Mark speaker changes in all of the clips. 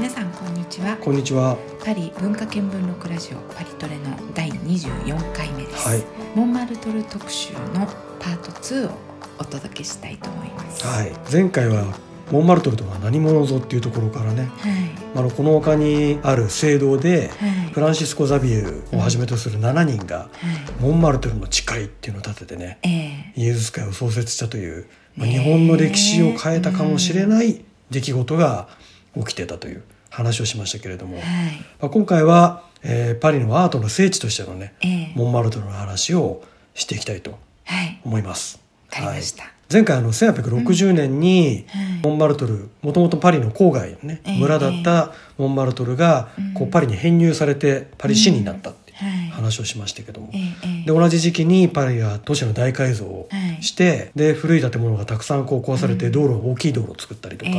Speaker 1: 皆さんこんにちは。
Speaker 2: こんにちは。
Speaker 1: パリ文化見聞録ラジオパリトレの第24回目です、
Speaker 2: はい。
Speaker 1: モンマルトル特集のパート2をお届けしたいと思います。
Speaker 2: はい。前回はモンマルトルとは何者ぞっていうところからね、
Speaker 1: はい。
Speaker 2: あのこの丘にある聖堂で
Speaker 1: はい。
Speaker 2: フランシスコ・ザビエルをはじめとする7人が
Speaker 1: はい。
Speaker 2: モンマルトルの誓いっていうのを立ててね、
Speaker 1: ええ。
Speaker 2: イエズス会を創設したという、まあ日本の歴史を変えたかもしれない出来事が起きてたという話をしましたけれども、
Speaker 1: はい。
Speaker 2: まあ、今回は、えーパリのアートの聖地としてのね
Speaker 1: ええ。
Speaker 2: モンマルトルの話をしていきたいと
Speaker 1: はい。
Speaker 2: 思います。
Speaker 1: わかりました、
Speaker 2: はい。前回あの1860年に
Speaker 1: はい。
Speaker 2: モンマルトルもともとパリの郊外のね
Speaker 1: ええ。
Speaker 2: 村だったモンマルトルが
Speaker 1: うん。
Speaker 2: こうパリに編入されてパリ市になった話をしましたけども。で同じ時期にパリが都市の大改造を
Speaker 1: はい。
Speaker 2: してで古い建物がたくさんこう壊されて
Speaker 1: うん。
Speaker 2: 道路大きい道路を作ったりとか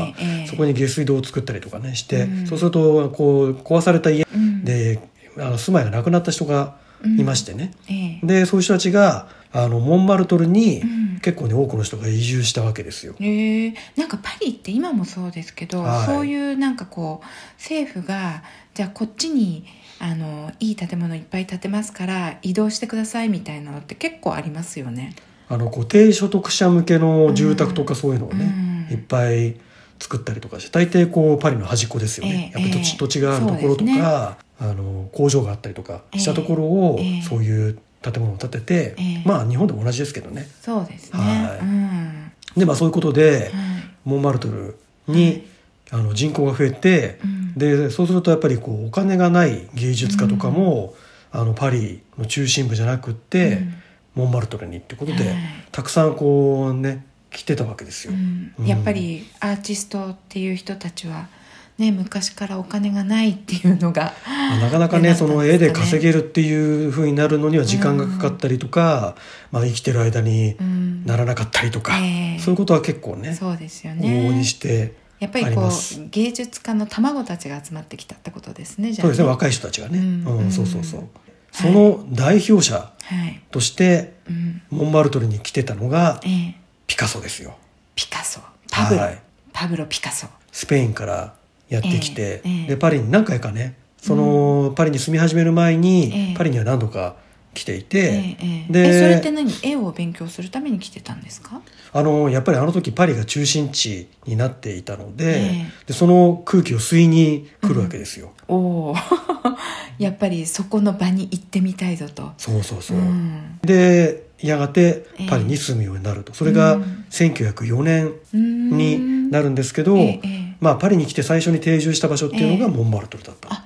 Speaker 2: そこに下水道を作ったりとかねして
Speaker 1: うん。
Speaker 2: そうするとこう壊された家
Speaker 1: うん。
Speaker 2: であの住まいがなくなった人がいましてね。
Speaker 1: ええ。
Speaker 2: でそういう人たちがあのモンマルトルに
Speaker 1: うん。
Speaker 2: 結構ね多くの人が移住したわけですよ。
Speaker 1: ええ。なんかパリって今もそうですけど、
Speaker 2: はい。
Speaker 1: そういうなんかこう政府がじゃあこっちにあのいい建物いっぱい建てますから移動してくださいみたいなのって結構ありますよね。
Speaker 2: あのこう低所得者向けの住宅とかそういうのをね、
Speaker 1: うん。
Speaker 2: いっぱい作ったりとかして大抵こうパリの端っこですよね、
Speaker 1: ええ
Speaker 2: やっぱ土地,、
Speaker 1: ええ。
Speaker 2: 土地があるところと
Speaker 1: そうですね。
Speaker 2: か、あの工場があったりとかしたところを、
Speaker 1: ええ
Speaker 2: そういう建物を建てて、
Speaker 1: ええ
Speaker 2: まあ日本でも同じですけどね。
Speaker 1: そうですね。
Speaker 2: はい。
Speaker 1: うん。
Speaker 2: でまあそういうことで、
Speaker 1: はい。
Speaker 2: モンマルトルに、あの人口が増えて、
Speaker 1: うん
Speaker 2: でそうするとやっぱりこうお金がない芸術家とかも、あのパリの中心部じゃなくって、
Speaker 1: うん。
Speaker 2: モンマルトルにってことで、
Speaker 1: はい。
Speaker 2: たくさんこうね来てたわけですよ。
Speaker 1: うん。
Speaker 2: うん。
Speaker 1: やっぱりアーティストっていう人たちは、ね、昔からお金がないっていうのが
Speaker 2: まあなかなかね
Speaker 1: ね。
Speaker 2: その絵で稼げるっていうふうになるのには時間がかかったりとか、まあ、生きてる間に
Speaker 1: うん。
Speaker 2: ならなかったりとか、
Speaker 1: ええ。
Speaker 2: そういうことは結構ね
Speaker 1: そうですよ
Speaker 2: 往々
Speaker 1: ね
Speaker 2: にして
Speaker 1: やっぱりこう芸術家の卵たちが集まってきたってことですね
Speaker 2: そうですね若い人たちがね、
Speaker 1: うん
Speaker 2: うんそうそうそう。その代表者
Speaker 1: はい、
Speaker 2: として
Speaker 1: うん。
Speaker 2: モンマルトルに来てたのが
Speaker 1: ええ、
Speaker 2: ピカソですよ。
Speaker 1: ピカソ。パブロ、
Speaker 2: はい。
Speaker 1: パブロピカソ。
Speaker 2: スペインからやってきて、でパリに何回かねその、パリに住み始める前に、
Speaker 1: ええ。
Speaker 2: パリには何度か来ていて、
Speaker 1: ええええ。
Speaker 2: で
Speaker 1: えそれって何？絵を勉強するために来てたんですか？
Speaker 2: あのやっぱりあの時パリが中心地になっていたので,、
Speaker 1: ええ。
Speaker 2: でその空気を吸いに来るわけですよ、
Speaker 1: おお やっぱりそこの場に行ってみたいぞと。
Speaker 2: そうそうそう、
Speaker 1: ん。
Speaker 2: でやがてパリに住むようになると、それが
Speaker 1: うん。
Speaker 2: 1904年になるんですけど、まあ、パリに来て最初に定住した場所っていうのが
Speaker 1: ええ。
Speaker 2: モンマルトルだった、
Speaker 1: あ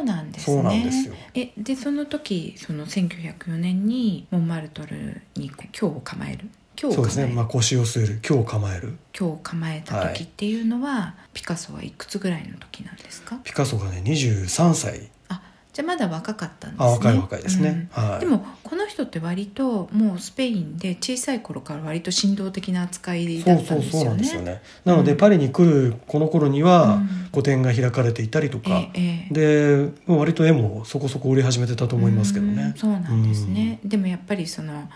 Speaker 1: そうなんですね。
Speaker 2: そうなんですよ。
Speaker 1: えでその時その1904年にモンマルトルに今日を構える？今日を構える、
Speaker 2: そうですね、まあ、腰を据える。今日を構える。
Speaker 1: 今日を構えた時っていうのは、ピカソはいくつぐらいの時なんですか？
Speaker 2: ピカソがね23歳。
Speaker 1: あじゃあまだ若かったんですね。
Speaker 2: あ若い若いですね。
Speaker 1: うん。
Speaker 2: はい。
Speaker 1: でもこの人って割ともうスペインで小さい頃から割と振動的な扱いだ
Speaker 2: そう
Speaker 1: ったんですよね。
Speaker 2: そうそうなんですよね。なので、パリに来るこの頃には、
Speaker 1: うん。
Speaker 2: 個展が開かれていたりとか、
Speaker 1: ええええ。
Speaker 2: で割と絵もそこそこ売り始めてたと思いますけどね。
Speaker 1: うんそうなんですね、でもやっぱりその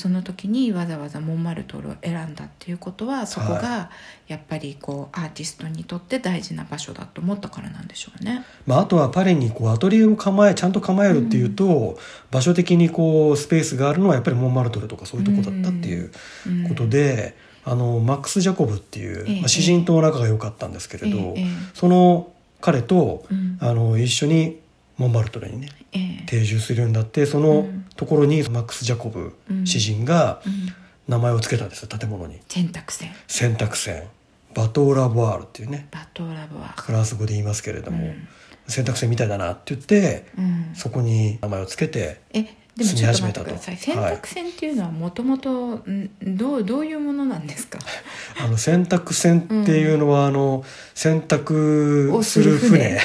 Speaker 1: その時にわざわざモンマルトルを選んだっていうことはそこがやっぱりこうアーティストにとって大事な場所だと思ったからなんでしょうね。
Speaker 2: まあ、あとはパリにこうアトリエを構えちゃんと構えるっていうと、場所的にこうスペースがあるのはやっぱりモンマルトルとかそういうとこだったっていう
Speaker 1: うん。
Speaker 2: ことで、あのマックス・ジャコブっていう、
Speaker 1: ええ。
Speaker 2: まあ、詩人と仲が良かったんですけれど、
Speaker 1: え。
Speaker 2: その彼と、
Speaker 1: うん。
Speaker 2: あの一緒にモンマルトルにね
Speaker 1: ええ。
Speaker 2: 定住するようになってそのところにマックス・ジャコブ
Speaker 1: うん。
Speaker 2: 詩人が
Speaker 1: うん。
Speaker 2: 名前を付けたんですよ建物に。
Speaker 1: 選択線
Speaker 2: 選択線バトーラボワールっていうね。
Speaker 1: バトーラブは、
Speaker 2: フランス語で言いますけれども、
Speaker 1: うん。
Speaker 2: 選択線みたいだなって言って
Speaker 1: うん、
Speaker 2: そこに名前を付けて
Speaker 1: えでもちょっと待ってください。
Speaker 2: 住み始め
Speaker 1: 選
Speaker 2: たと
Speaker 1: 択線っていうのはもともとどうどういうものなんですか？
Speaker 2: あの選択線っていうのは、あの選択
Speaker 1: を
Speaker 2: する船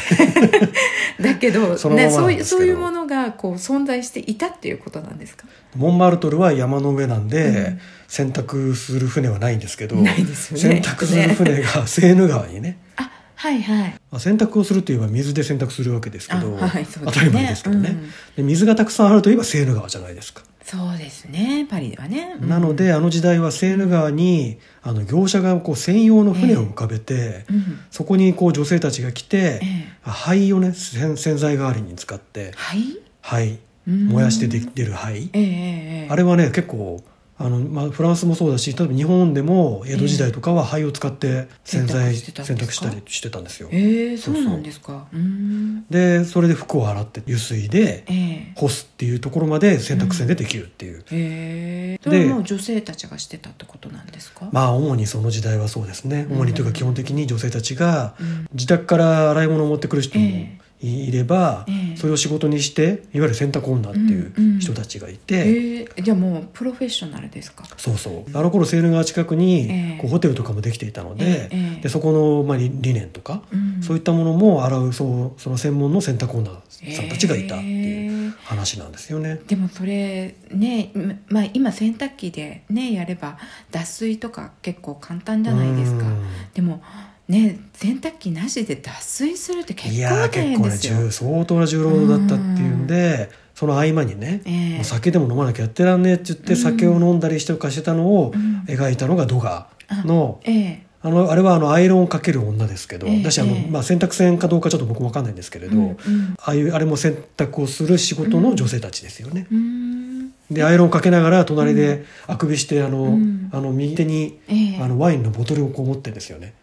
Speaker 1: だけど
Speaker 2: そ
Speaker 1: ね、そうそういうものがこう存在していたっていうことなんですか？
Speaker 2: モンマルトルは山の上なんで、
Speaker 1: うん。
Speaker 2: 選択する船はないんですけど
Speaker 1: ね。
Speaker 2: 選択する船がセーヌ川にね。
Speaker 1: あはいはい。
Speaker 2: まあ洗濯をするといえば水で洗濯するわけですけど、
Speaker 1: あはいね。
Speaker 2: 当たり前ですけどね、
Speaker 1: うん。
Speaker 2: で水がたくさんあるといえばセーヌ川じゃないですか
Speaker 1: そうですねパリではね、うん。
Speaker 2: なのであの時代はセーヌ川にあの業者がこう専用の船を浮かべて、
Speaker 1: うん。
Speaker 2: そこにこう女性たちが来て、
Speaker 1: ええ。
Speaker 2: 灰をね洗洗剤代わりに使って
Speaker 1: はい
Speaker 2: 灰。
Speaker 1: うん。
Speaker 2: 燃やしてで出る灰、
Speaker 1: ええええええ。
Speaker 2: あれはね結構あの、まあ、フランスもそうだし例えば日本でも江戸時代とかは灰を使って洗剤
Speaker 1: 洗濯してた
Speaker 2: りしてたんですよ。
Speaker 1: ええそうなんですか。うん。
Speaker 2: でそれで服を洗って油水で
Speaker 1: ええ。
Speaker 2: 干すっていうところまで洗濯船でできるっていう、
Speaker 1: へえそ
Speaker 2: で
Speaker 1: れはもう女性たちがしてたってことなんですか、
Speaker 2: まあ主にその時代はそうですね。主にというか基本的に女性たちが
Speaker 1: うん。
Speaker 2: 自宅から洗い物を持ってくる人も
Speaker 1: え
Speaker 2: いいれば、
Speaker 1: ええ。
Speaker 2: それを仕事にしていわゆる洗濯女っていう人たちがい
Speaker 1: え
Speaker 2: て、
Speaker 1: えじゃあもうプロフェッショナルですか？
Speaker 2: そうそう。あの頃セール川近くに
Speaker 1: ええ。
Speaker 2: こうホテルとかもできていたので,、でそこの、まあ、リリネンとか、
Speaker 1: うん。
Speaker 2: そういったものも洗うそうその専門の洗濯女さんたちがいたっていう話なんですよね。
Speaker 1: でもそれね、まあ、今洗濯機でねやれば脱水とか結構簡単じゃないですか。
Speaker 2: うん。
Speaker 1: でもね洗濯機なしで脱水するって結
Speaker 2: いや
Speaker 1: 構大
Speaker 2: ー結構ね
Speaker 1: 変ですよ
Speaker 2: 重相当な重労働だったっていうんで、その合間にね、
Speaker 1: ええ。
Speaker 2: もう酒でも飲まなきゃやってらんねえって言って酒を飲んだりしてとかしてたのを
Speaker 1: うん。
Speaker 2: 描いたのがドガの、
Speaker 1: ええ。
Speaker 2: あのあれはあのアイロンをかける女ですけど、
Speaker 1: ええ
Speaker 2: 私あの、
Speaker 1: ええ。
Speaker 2: まあ、洗濯船かどうかちょっと僕も分かんないんですけれど、
Speaker 1: うんうん。
Speaker 2: ああいうあれも洗濯をする仕事の女性たちですよね。
Speaker 1: うん。
Speaker 2: でアイロンかけながら隣であくびしてあの、
Speaker 1: うん。
Speaker 2: あの右手に、
Speaker 1: ええ。
Speaker 2: あのワインのボトルをこう持ってるんですよね。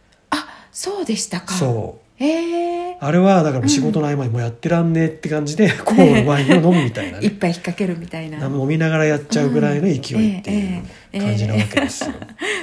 Speaker 1: あそうでしたか。
Speaker 2: そう。
Speaker 1: ええ。
Speaker 2: あれはだから仕事の合間にもうやってらんねえって感じで、こうワインを飲むみたいなね。
Speaker 1: 一杯引っ掛けるみたいな。
Speaker 2: 飲みながらやっちゃうぐらいの勢いっていう
Speaker 1: うんええ
Speaker 2: 感じなわけですよ。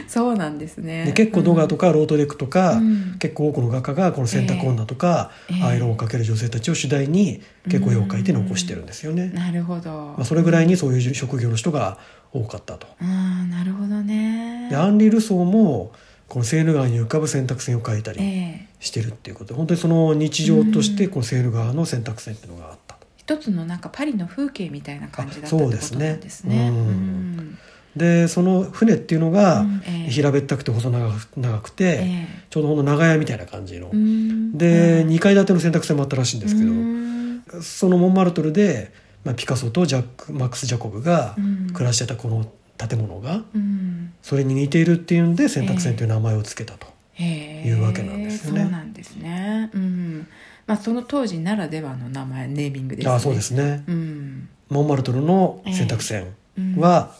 Speaker 1: そうなんですね。
Speaker 2: で結構ドガとかロートレックとか、
Speaker 1: うん。
Speaker 2: 結構多くの画家がこの洗濯女とか、
Speaker 1: ええ。
Speaker 2: アイロンをかける女性たちを主題に結構絵を描いて残してるんですよね。
Speaker 1: なるほど、
Speaker 2: まあ、それぐらいにそういう職業の人が多かったと。
Speaker 1: ああなるほどね。
Speaker 2: でアンリ・ルソーもこのセーヌ川に浮かぶ洗濯船を描いたり
Speaker 1: ええ。
Speaker 2: してるっていうこと。で本当にその日常としてこのセーヌ川の洗濯船っていうのがあった。と。
Speaker 1: 一つのなんかパリの風景みたいな感じだったって
Speaker 2: あ
Speaker 1: こと
Speaker 2: そうですね。
Speaker 1: なんですね。
Speaker 2: でその船っていうのが平べったくて細長くて、
Speaker 1: え
Speaker 2: ちょうどほんと長屋みたいな感じの、で、
Speaker 1: うん
Speaker 2: 2階建ての洗濯船もあったらしいんですけど、
Speaker 1: うん。
Speaker 2: そのモンマルトルで、まあ、ピカソとジャックマックス・ジャコブが
Speaker 1: うん。
Speaker 2: 暮らしてたこの建物が
Speaker 1: うん。
Speaker 2: それに似ているっていうんで洗濯船という名前を付けたと、いうわけなんですよね。
Speaker 1: そうなんですね。うん。まあその当時ならではの名前ネーミングですね。
Speaker 2: ああそうですね。
Speaker 1: うん。
Speaker 2: モンマルトルの洗濯船は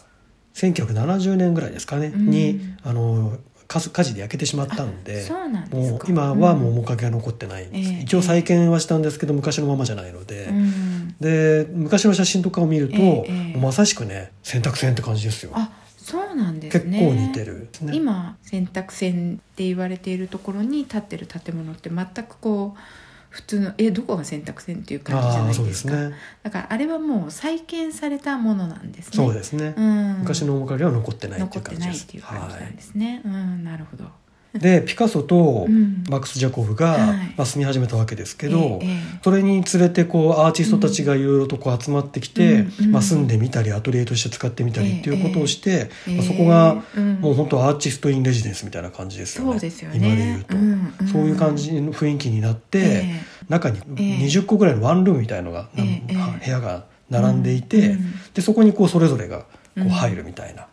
Speaker 2: 1970年ぐらいですかね、
Speaker 1: うん。
Speaker 2: にあの火火事で焼けてしまったんで。もう今はもう
Speaker 1: うん。
Speaker 2: 面影が残ってないんです、
Speaker 1: ええ
Speaker 2: 一応再建はしたんですけど昔のままじゃないので、
Speaker 1: うん
Speaker 2: で昔の写真とかを見ると、
Speaker 1: ええ
Speaker 2: まさしくね洗濯船って感じですよ。
Speaker 1: あそうなんです
Speaker 2: 結
Speaker 1: ね。
Speaker 2: 構似てる、ね、
Speaker 1: 今洗濯船って言われているところに建ってる建物って全くこう普通のえどこが洗濯船っていう感じじゃないですか。
Speaker 2: すね。
Speaker 1: だからあれはもう再建されたものなんですね。
Speaker 2: そうですね、
Speaker 1: うん、
Speaker 2: 昔の面影は残ってないっていう感じです。
Speaker 1: 残ってないっていう感じなんですね、うんなるほど
Speaker 2: でピカソと
Speaker 1: うん。
Speaker 2: マックス・ジャコブが、
Speaker 1: はい。
Speaker 2: まあ、住み始めたわけですけど、
Speaker 1: えええ
Speaker 2: それにつれてこうアーティストたちがいろいろとこう集まってきて、
Speaker 1: うんうん
Speaker 2: まあ、住んでみたりアトリエとして使ってみたりっていうことをして、
Speaker 1: ええ
Speaker 2: まあ、そこが
Speaker 1: うん。
Speaker 2: もう本当アーティスト・イン・レジデンスみたいな感じですよね
Speaker 1: そうですよね。
Speaker 2: 今で言うと、
Speaker 1: うんうん。
Speaker 2: そういう感じの雰囲気になって、
Speaker 1: え
Speaker 2: 中に
Speaker 1: ええ。
Speaker 2: 20個ぐらいのワンルームみたいのが、部屋が並んでいて、
Speaker 1: うん。
Speaker 2: でそこにこうそれぞれがこ
Speaker 1: う
Speaker 2: うん。入るみたいな。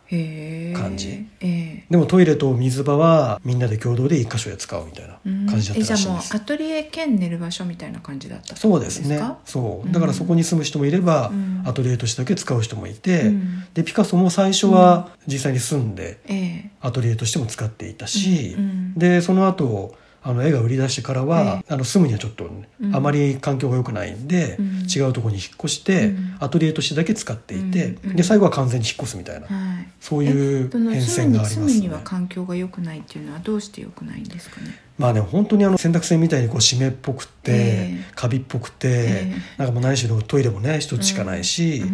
Speaker 2: 感じ。
Speaker 1: ええ。
Speaker 2: でもトイレと水場はみんなで共同で一箇所で使うみたいな
Speaker 1: うん。
Speaker 2: 感じだっ
Speaker 1: えじゃあもう
Speaker 2: たらしいんです、
Speaker 1: アトリエ兼寝る場所みたいな感じだった
Speaker 2: そうですね。
Speaker 1: か
Speaker 2: そう。だからそこに住む人もいれば、
Speaker 1: うん。
Speaker 2: アトリエとしてだけ使う人もいて、
Speaker 1: うん。
Speaker 2: でピカソも最初は実際に住んで
Speaker 1: ええ。
Speaker 2: アトリエとしても使っていたし、
Speaker 1: うん。うん。
Speaker 2: でその後あの絵が売り出してからは、あの住むにはちょっとね、
Speaker 1: うん。
Speaker 2: あまり環境が良くないんで、
Speaker 1: うん。
Speaker 2: 違うところに引っ越して、
Speaker 1: うん。
Speaker 2: アトリエとしてだけ使っていて、で最後は完全に引っ越すみたいな、
Speaker 1: はい。
Speaker 2: そういう変遷がありますね。
Speaker 1: 住むには。環境が良くないっていうのはどうして良くないんですかね？
Speaker 2: まあね本当にあの洗濯船みたいにこう湿っぽくて、
Speaker 1: ええ。
Speaker 2: カビっぽくて、
Speaker 1: え
Speaker 2: なんかもう何しろトイレもね一つしかないし、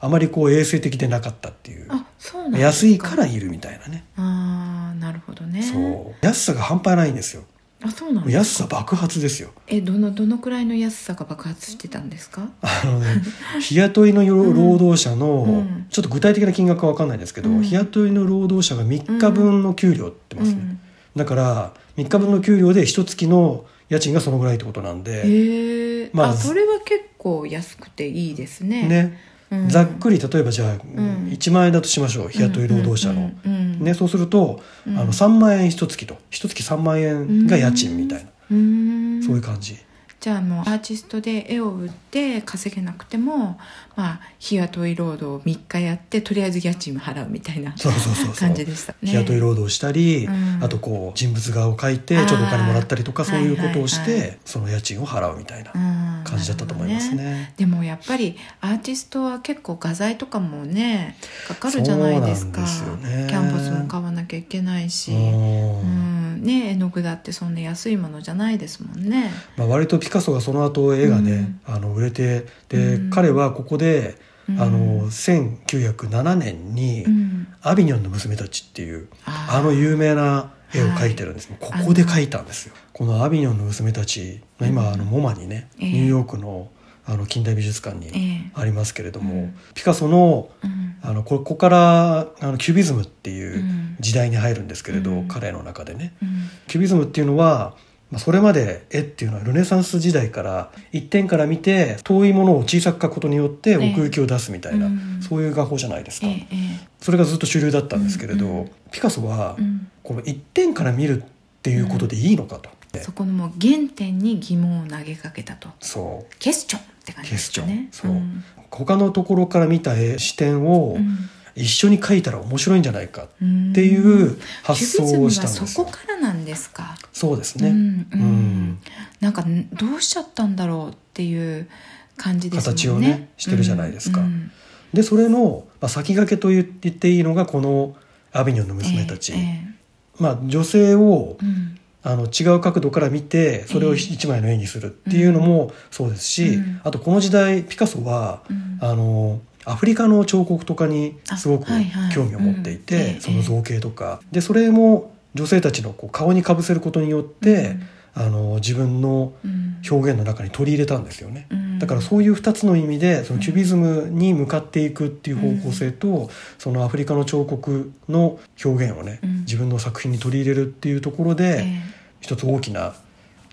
Speaker 2: あまりこう衛生的でなかったっていう。
Speaker 1: あそうなん
Speaker 2: 安いからいるみたいなね、
Speaker 1: ああなるほどね。
Speaker 2: そう。安さが半端ないんですよ
Speaker 1: あそうなん
Speaker 2: 安さ爆発ですよ。
Speaker 1: えどのどのくらいの安さが爆発してたんですか？
Speaker 2: あのね 日雇いの労働者の、
Speaker 1: うん。
Speaker 2: ちょっと具体的な金額は分かんないですけど、
Speaker 1: うん。
Speaker 2: 日雇いの労働者が3日分の給料ってますね、
Speaker 1: うん。
Speaker 2: だから3日分の給料で一月の家賃がそのぐらいってことなんで、
Speaker 1: へえ
Speaker 2: まあ
Speaker 1: あそれは結構安くていいですね。
Speaker 2: ね。
Speaker 1: うん
Speaker 2: ざっくり例えばじゃあ、
Speaker 1: ん。
Speaker 2: 1万円だとしましょう。日雇い労働者の。ね、そうすると、
Speaker 1: うん。
Speaker 2: あの3万円一月と。一月3万円が家賃みたいな、
Speaker 1: うん。
Speaker 2: そういう感じ
Speaker 1: じゃあもうアーティストで絵を売って稼げなくてもまあ日雇い労働3日やってとりあえず家賃も払うみたいな
Speaker 2: そうそうそうそう。
Speaker 1: 感じでしたね。
Speaker 2: 日雇い労働したり、
Speaker 1: うん。
Speaker 2: あとこう人物画を描いてちょっとお金もらったりとかそういうことをして、その家賃を払うみたいな
Speaker 1: うん。
Speaker 2: 感じだったと思いますね。
Speaker 1: なるほどでもやっぱりアーティストは結構画材とかもねかかるじゃないですか。
Speaker 2: そうなんですよね。
Speaker 1: キャンバスも買わなきゃいけないし、
Speaker 2: うん。
Speaker 1: うんね、絵の具だってそんな安いものじゃないですもんね。
Speaker 2: まあ、割とピカソがその後絵がね、あの売れてで、
Speaker 1: うん。
Speaker 2: 彼はここで、
Speaker 1: うん。
Speaker 2: あの1907年に
Speaker 1: うん「
Speaker 2: アビニョンの娘たち」っていうあの有名な絵を描いてるんです、ここで描いたんですよ。この「アビニョンの娘たち」今あのモマにね、
Speaker 1: ええ。
Speaker 2: ニューヨークのあの近代美術館に
Speaker 1: ええ。
Speaker 2: ありますけれども、
Speaker 1: うん。
Speaker 2: ピカソの
Speaker 1: うん。
Speaker 2: あのこここからあのキュビズムっていう
Speaker 1: うん。
Speaker 2: 時代に入るんですけれど、
Speaker 1: うん。
Speaker 2: 彼の中でね。
Speaker 1: うん。
Speaker 2: キュビズムっていうのは、まあ、それまで絵っていうのはルネサンス時代から一点から見て遠いものを小さく描くことによって奥行きを出すみたいな、
Speaker 1: ええうん。
Speaker 2: そういう画法じゃないですか、
Speaker 1: えええ
Speaker 2: それがずっと主流だったんですけれど、ピカソはこの一点から見るっていうことでいいのかと、
Speaker 1: そこのもう原点に疑問を投げかけたと。
Speaker 2: そう。
Speaker 1: ケスチョンって感じですかね。
Speaker 2: そう。ん。他のところから見た絵視点を
Speaker 1: うん。
Speaker 2: 一緒に描いたら面白いんじゃないか
Speaker 1: うん
Speaker 2: っていう発想をしたんです
Speaker 1: そこからなんですか？
Speaker 2: そうですね、
Speaker 1: うんうん。
Speaker 2: うん。
Speaker 1: なんかんどうしちゃったんだろうっていう感じね。
Speaker 2: 形をねしてるじゃないですか。
Speaker 1: うん。
Speaker 2: でそれの、まあ、先駆けと言っていいのがこの「アビニョンの娘たち」
Speaker 1: えええ
Speaker 2: まあ、女性を
Speaker 1: えうん
Speaker 2: あの違う角度から見てそれを一枚の絵にするっていうのもそうですし、
Speaker 1: うん。
Speaker 2: あとこの時代ピカソは、
Speaker 1: うん。
Speaker 2: あのアフリカの彫刻とかにすごく興味を持っていて、その造形とか。でそれも女性たちのこう顔にかぶせることによって、あの自分の
Speaker 1: うん。
Speaker 2: 表現の中に取り入れたんですよね。
Speaker 1: うん
Speaker 2: だからそういう2つの意味でそのキュビズムに向かっていくっていう方向性と、そのアフリカの彫刻の表現をね、
Speaker 1: うん。
Speaker 2: 自分の作品に取り入れるっていうところで、
Speaker 1: え
Speaker 2: 一つ大きな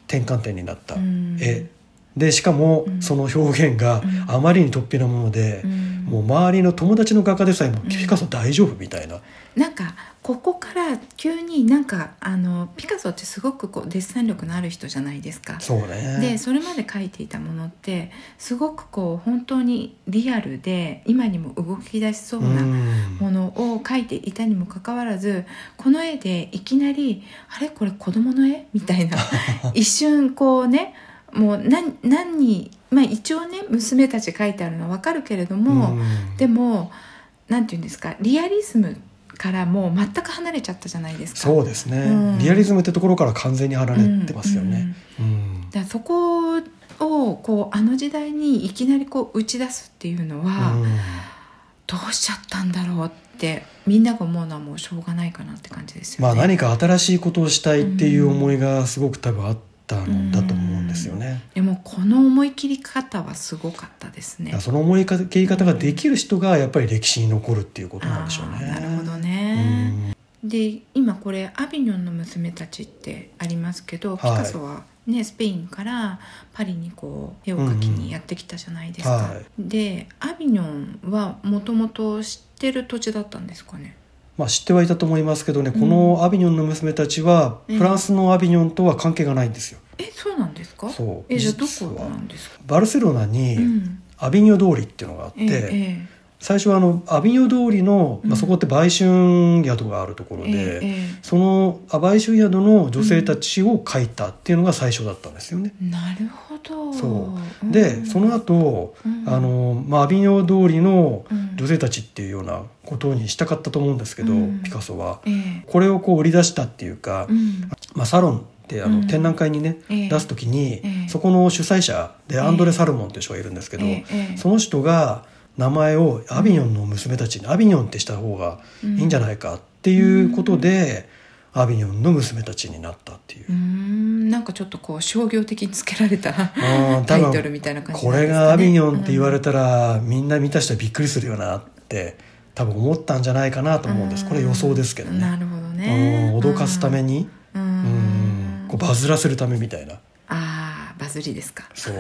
Speaker 2: 転換点になった
Speaker 1: うん。
Speaker 2: 絵、でしかも
Speaker 1: うん。
Speaker 2: その表現が
Speaker 1: うん。
Speaker 2: あまりに突飛なもので
Speaker 1: え、うん
Speaker 2: もう周りの友達の画家でさえも「ピカソ大丈夫?」みたいな、
Speaker 1: なんかここから急になんかあのピカソってすごくこうデッサン力のある人じゃないですか。
Speaker 2: そうね
Speaker 1: でそれまで描いていたものってすごくこう本当にリアルで今にも動き出しそうなものを描いていたにもかかわらずこの絵でいきなり「あれ？これ子供の絵?」みたいな 一瞬こうねもう何何にまあ一応ね娘たち描いてあるのは分かるけれども、
Speaker 2: うん
Speaker 1: でもなんていうんですかリアリズムからもう全く離れちゃったじゃないですか。
Speaker 2: そうですね、
Speaker 1: うん
Speaker 2: リアリズムってところから完全に離れてますよね。うん
Speaker 1: だそこをこうあの時代にいきなりこう打ち出すっていうのは、
Speaker 2: うん
Speaker 1: どうしちゃったんだろうってみんなが思うのはもうしょうがないかなって感じですよね。
Speaker 2: まあ何か新しいことをしたいっていう思いがすごく多分あったのだと思うんですよね。
Speaker 1: でもこの思い切り方はすごかったですね。
Speaker 2: その思い切り方ができる人がやっぱり歴史に残るっていうことなんでしょうね。
Speaker 1: なるほど
Speaker 2: う
Speaker 1: ね。
Speaker 2: ん
Speaker 1: で今これ「アビニョンの娘たち」ってありますけど、
Speaker 2: はい
Speaker 1: ピカソは、ね、スペインからパリにこう絵を描きにやってきたじゃないですか。
Speaker 2: うんうんはい
Speaker 1: でアビニョンはもともと知ってる土地だったんですかね？
Speaker 2: まあ知ってはいたと思いますけどね、このアビニョンの娘たちは
Speaker 1: うん。
Speaker 2: フランスのアビニョンとは関係がないんですよ。
Speaker 1: えそうなんですか？
Speaker 2: そう。
Speaker 1: えじゃあどこなんですか？
Speaker 2: バルセロナに
Speaker 1: うん。
Speaker 2: アビニョ通りっていうのがあって、
Speaker 1: えええ
Speaker 2: 最初はあのアビニョ通りの、まあ、
Speaker 1: うん。
Speaker 2: そこって売春宿があるところ
Speaker 1: え
Speaker 2: で、
Speaker 1: ええ。
Speaker 2: そのあ売春宿の女性たちを描いたっていうのが最初だったんですよね。
Speaker 1: えなるほど。
Speaker 2: そう。
Speaker 1: うん。
Speaker 2: でその後、
Speaker 1: うん。
Speaker 2: あのまあアビニョ通りの
Speaker 1: うん。
Speaker 2: 女性たちっていうようなことにしたかったと思うんですけど、
Speaker 1: うん。
Speaker 2: ピカソは。
Speaker 1: ええ。
Speaker 2: これをこう売り出したっていうか、
Speaker 1: うん。
Speaker 2: まあ、サロンってあの、
Speaker 1: うん。
Speaker 2: 展覧会にね、
Speaker 1: ええ。
Speaker 2: 出す時に、
Speaker 1: ええ。
Speaker 2: そこの主催者で
Speaker 1: え
Speaker 2: アンドレ・サルモンという人がいるんですけど、
Speaker 1: ええ。ええ。
Speaker 2: その人が名前をアビニョンの娘たちに、アビニョンってした方がいいんじゃないかっていうことで、アビニョンの娘たちになったっていう。
Speaker 1: うー。んなんかちょっとこう商業的につけられた
Speaker 2: うん
Speaker 1: タイトルみたいな感じね。
Speaker 2: れがアビニョンって言われたら、みんな見た人はびっくりするよなって多分思ったんじゃないかなと思うんです。これ予想ですけどね、
Speaker 1: なるほどね。
Speaker 2: うん脅かすために、
Speaker 1: う
Speaker 2: うん。ん。こうバズらせるためみたいな
Speaker 1: バズりですか？
Speaker 2: そう。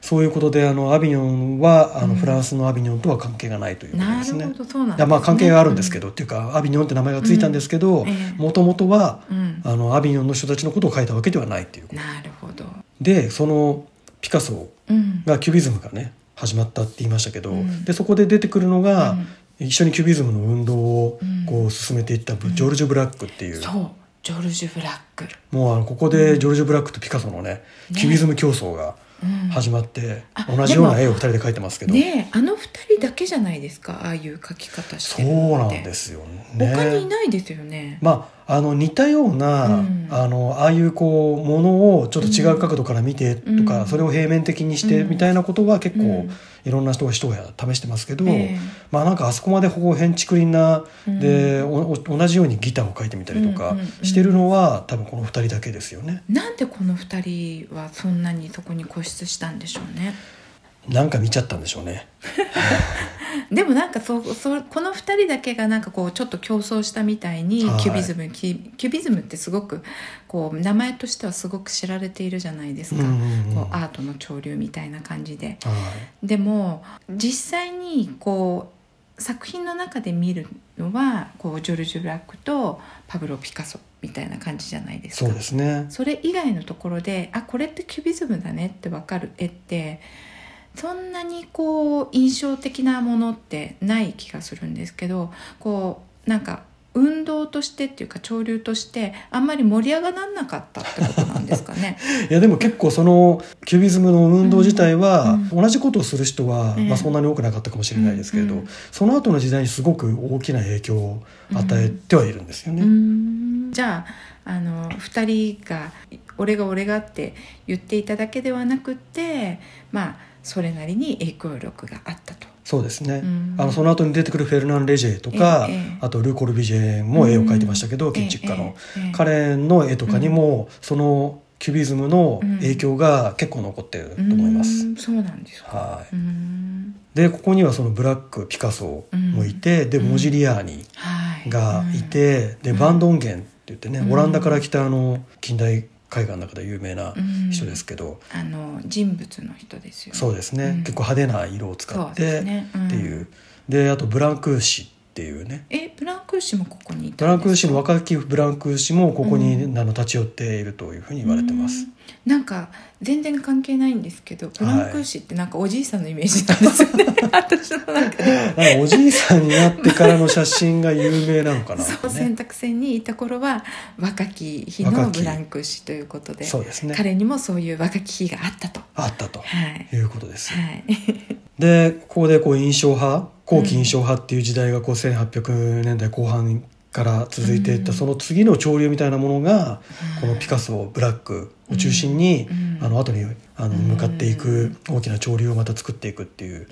Speaker 2: そういうことであのアビニョンはあの、
Speaker 1: うん。
Speaker 2: フランスのアビニョンとは関係がないということ
Speaker 1: な
Speaker 2: ですね。
Speaker 1: るほどそうなんです、ね、
Speaker 2: まあ関係があるんですけど、っていうかアビニョンって名前がついたんですけどもともとは
Speaker 1: うん、
Speaker 2: あのアビニョンの人たちのことを書いたわけではないっていうこと。
Speaker 1: なるほど。
Speaker 2: でそのピカソ
Speaker 1: うん。
Speaker 2: がキュビズムがね始まったって言いましたけど、
Speaker 1: うん。
Speaker 2: でそこで出てくるのが、
Speaker 1: うん。
Speaker 2: 一緒にキュビズムの運動を
Speaker 1: うん。
Speaker 2: こう進めていったジョルジュ・ブラックっていう、
Speaker 1: そうジョルジュ・ブラック、
Speaker 2: もうあのここでジョルジュ・ブラックとピカソのね、
Speaker 1: ね。
Speaker 2: キュビズム競争が
Speaker 1: うん、
Speaker 2: 始まって、
Speaker 1: あ
Speaker 2: 同じような絵を二人で描いてますけど、
Speaker 1: ねえあの二人だけじゃないですかああいう描き方して
Speaker 2: そうなんですよね。
Speaker 1: 他にいないですよね、
Speaker 2: まあ、あの似たような、
Speaker 1: うん。
Speaker 2: あのああいうこうものをちょっと違う角度から見てとか、
Speaker 1: うん。
Speaker 2: それを平面的にして
Speaker 1: うん。
Speaker 2: みたいなことは結構、
Speaker 1: うん
Speaker 2: いろんな人が人が試してますけど、
Speaker 1: ええ。
Speaker 2: まあなんかあそこまでこう変築林な、
Speaker 1: うん。
Speaker 2: でおお同じようにギターを描いてみたりとかしてるのは多分この二人だけですよね。
Speaker 1: なんでこの二人はそんなにそこに固執したんでしょうね？
Speaker 2: なんか見ちゃったんでしょうね。
Speaker 1: でもなんかそうそうこの二人だけがなんかこうちょっと競争したみたいに
Speaker 2: はい。
Speaker 1: キュビズム、キキュビズムってすごくこう名前としてはすごく知られているじゃないですか、
Speaker 2: うんうんうん。
Speaker 1: こうアートの潮流みたいな感じで。
Speaker 2: は
Speaker 1: でも実際にこう作品の中で見るのはこうジョルジュ・ブラックとパブロ・ピカソみたいな感じじゃないで
Speaker 2: い、
Speaker 1: すか。
Speaker 2: そうですね。
Speaker 1: それ以外のところであこれってキュビズムだねって分かる絵ってそんなにこう印象的なものってない気がするんですけどこうなんか運動としてっていうか潮流としてあんまり盛り上がらなかったってことなんですかね？
Speaker 2: いやでも結構そのキュビズムの運動自体は、
Speaker 1: うん
Speaker 2: 同じことをする人は、
Speaker 1: ええ
Speaker 2: まあ、そんなに多くなかったかもしれないですけれど、その後の時代にすごく大きな影響を与えてはいるんですよね。
Speaker 1: じゃああの2人が「俺が俺が」って言っていただけではなくってまあそれなりに影響力があったと。
Speaker 2: そうですね、
Speaker 1: うん。
Speaker 2: あのその後に出てくるフェルナン・レジェとか、
Speaker 1: ええええ。
Speaker 2: あとル・コルビジェも絵を描いてましたけど、建築家の、
Speaker 1: え
Speaker 2: 彼の絵とかにも、そのキュビズムの影響が結構残ってると思います。
Speaker 1: うーん。そうなんですか。
Speaker 2: は
Speaker 1: うーん。
Speaker 2: い、でここにはそのブラックピカソもいて、で
Speaker 1: うん。
Speaker 2: モジリアーニ
Speaker 1: はい。
Speaker 2: がいて、で
Speaker 1: うん。
Speaker 2: バンドンゲンって言ってね、
Speaker 1: うん。
Speaker 2: オランダから来たあの近代絵画の中で有名な
Speaker 1: うん。
Speaker 2: 人ですけど、
Speaker 1: あの人物の人ですよね。
Speaker 2: そうですね、
Speaker 1: うん。
Speaker 2: 結構派手な色を使って
Speaker 1: ですね。うん。
Speaker 2: っていう、であとブランクーシっていうね。
Speaker 1: えブランクーシもここに
Speaker 2: ブランクーシ
Speaker 1: も
Speaker 2: も若きブランクーシもここに、
Speaker 1: うん。
Speaker 2: あの立ち寄っているというふうに言われてます。
Speaker 1: なんか全然関係ないんですけどブランクーシってなんかおじいさんのイメージなんですよね、私の中で。
Speaker 2: おじいさんになってからの写真が有名なのかな、
Speaker 1: そう
Speaker 2: ね
Speaker 1: 選択戦にいた頃は若き日のブランクーシということで
Speaker 2: そうですね。
Speaker 1: 彼にもそういう若き日があったと。
Speaker 2: あったと
Speaker 1: はい。
Speaker 2: いうことです。
Speaker 1: はい、
Speaker 2: でここでこう印象派後期印象派っていう時代がこう1800年代後半から続いていった、
Speaker 1: うん。
Speaker 2: その次の潮流みたいなものがこのピカソブラックを中心に、
Speaker 1: うん。
Speaker 2: あの後にあの向かっていく大きな潮流をまた作っていくっていう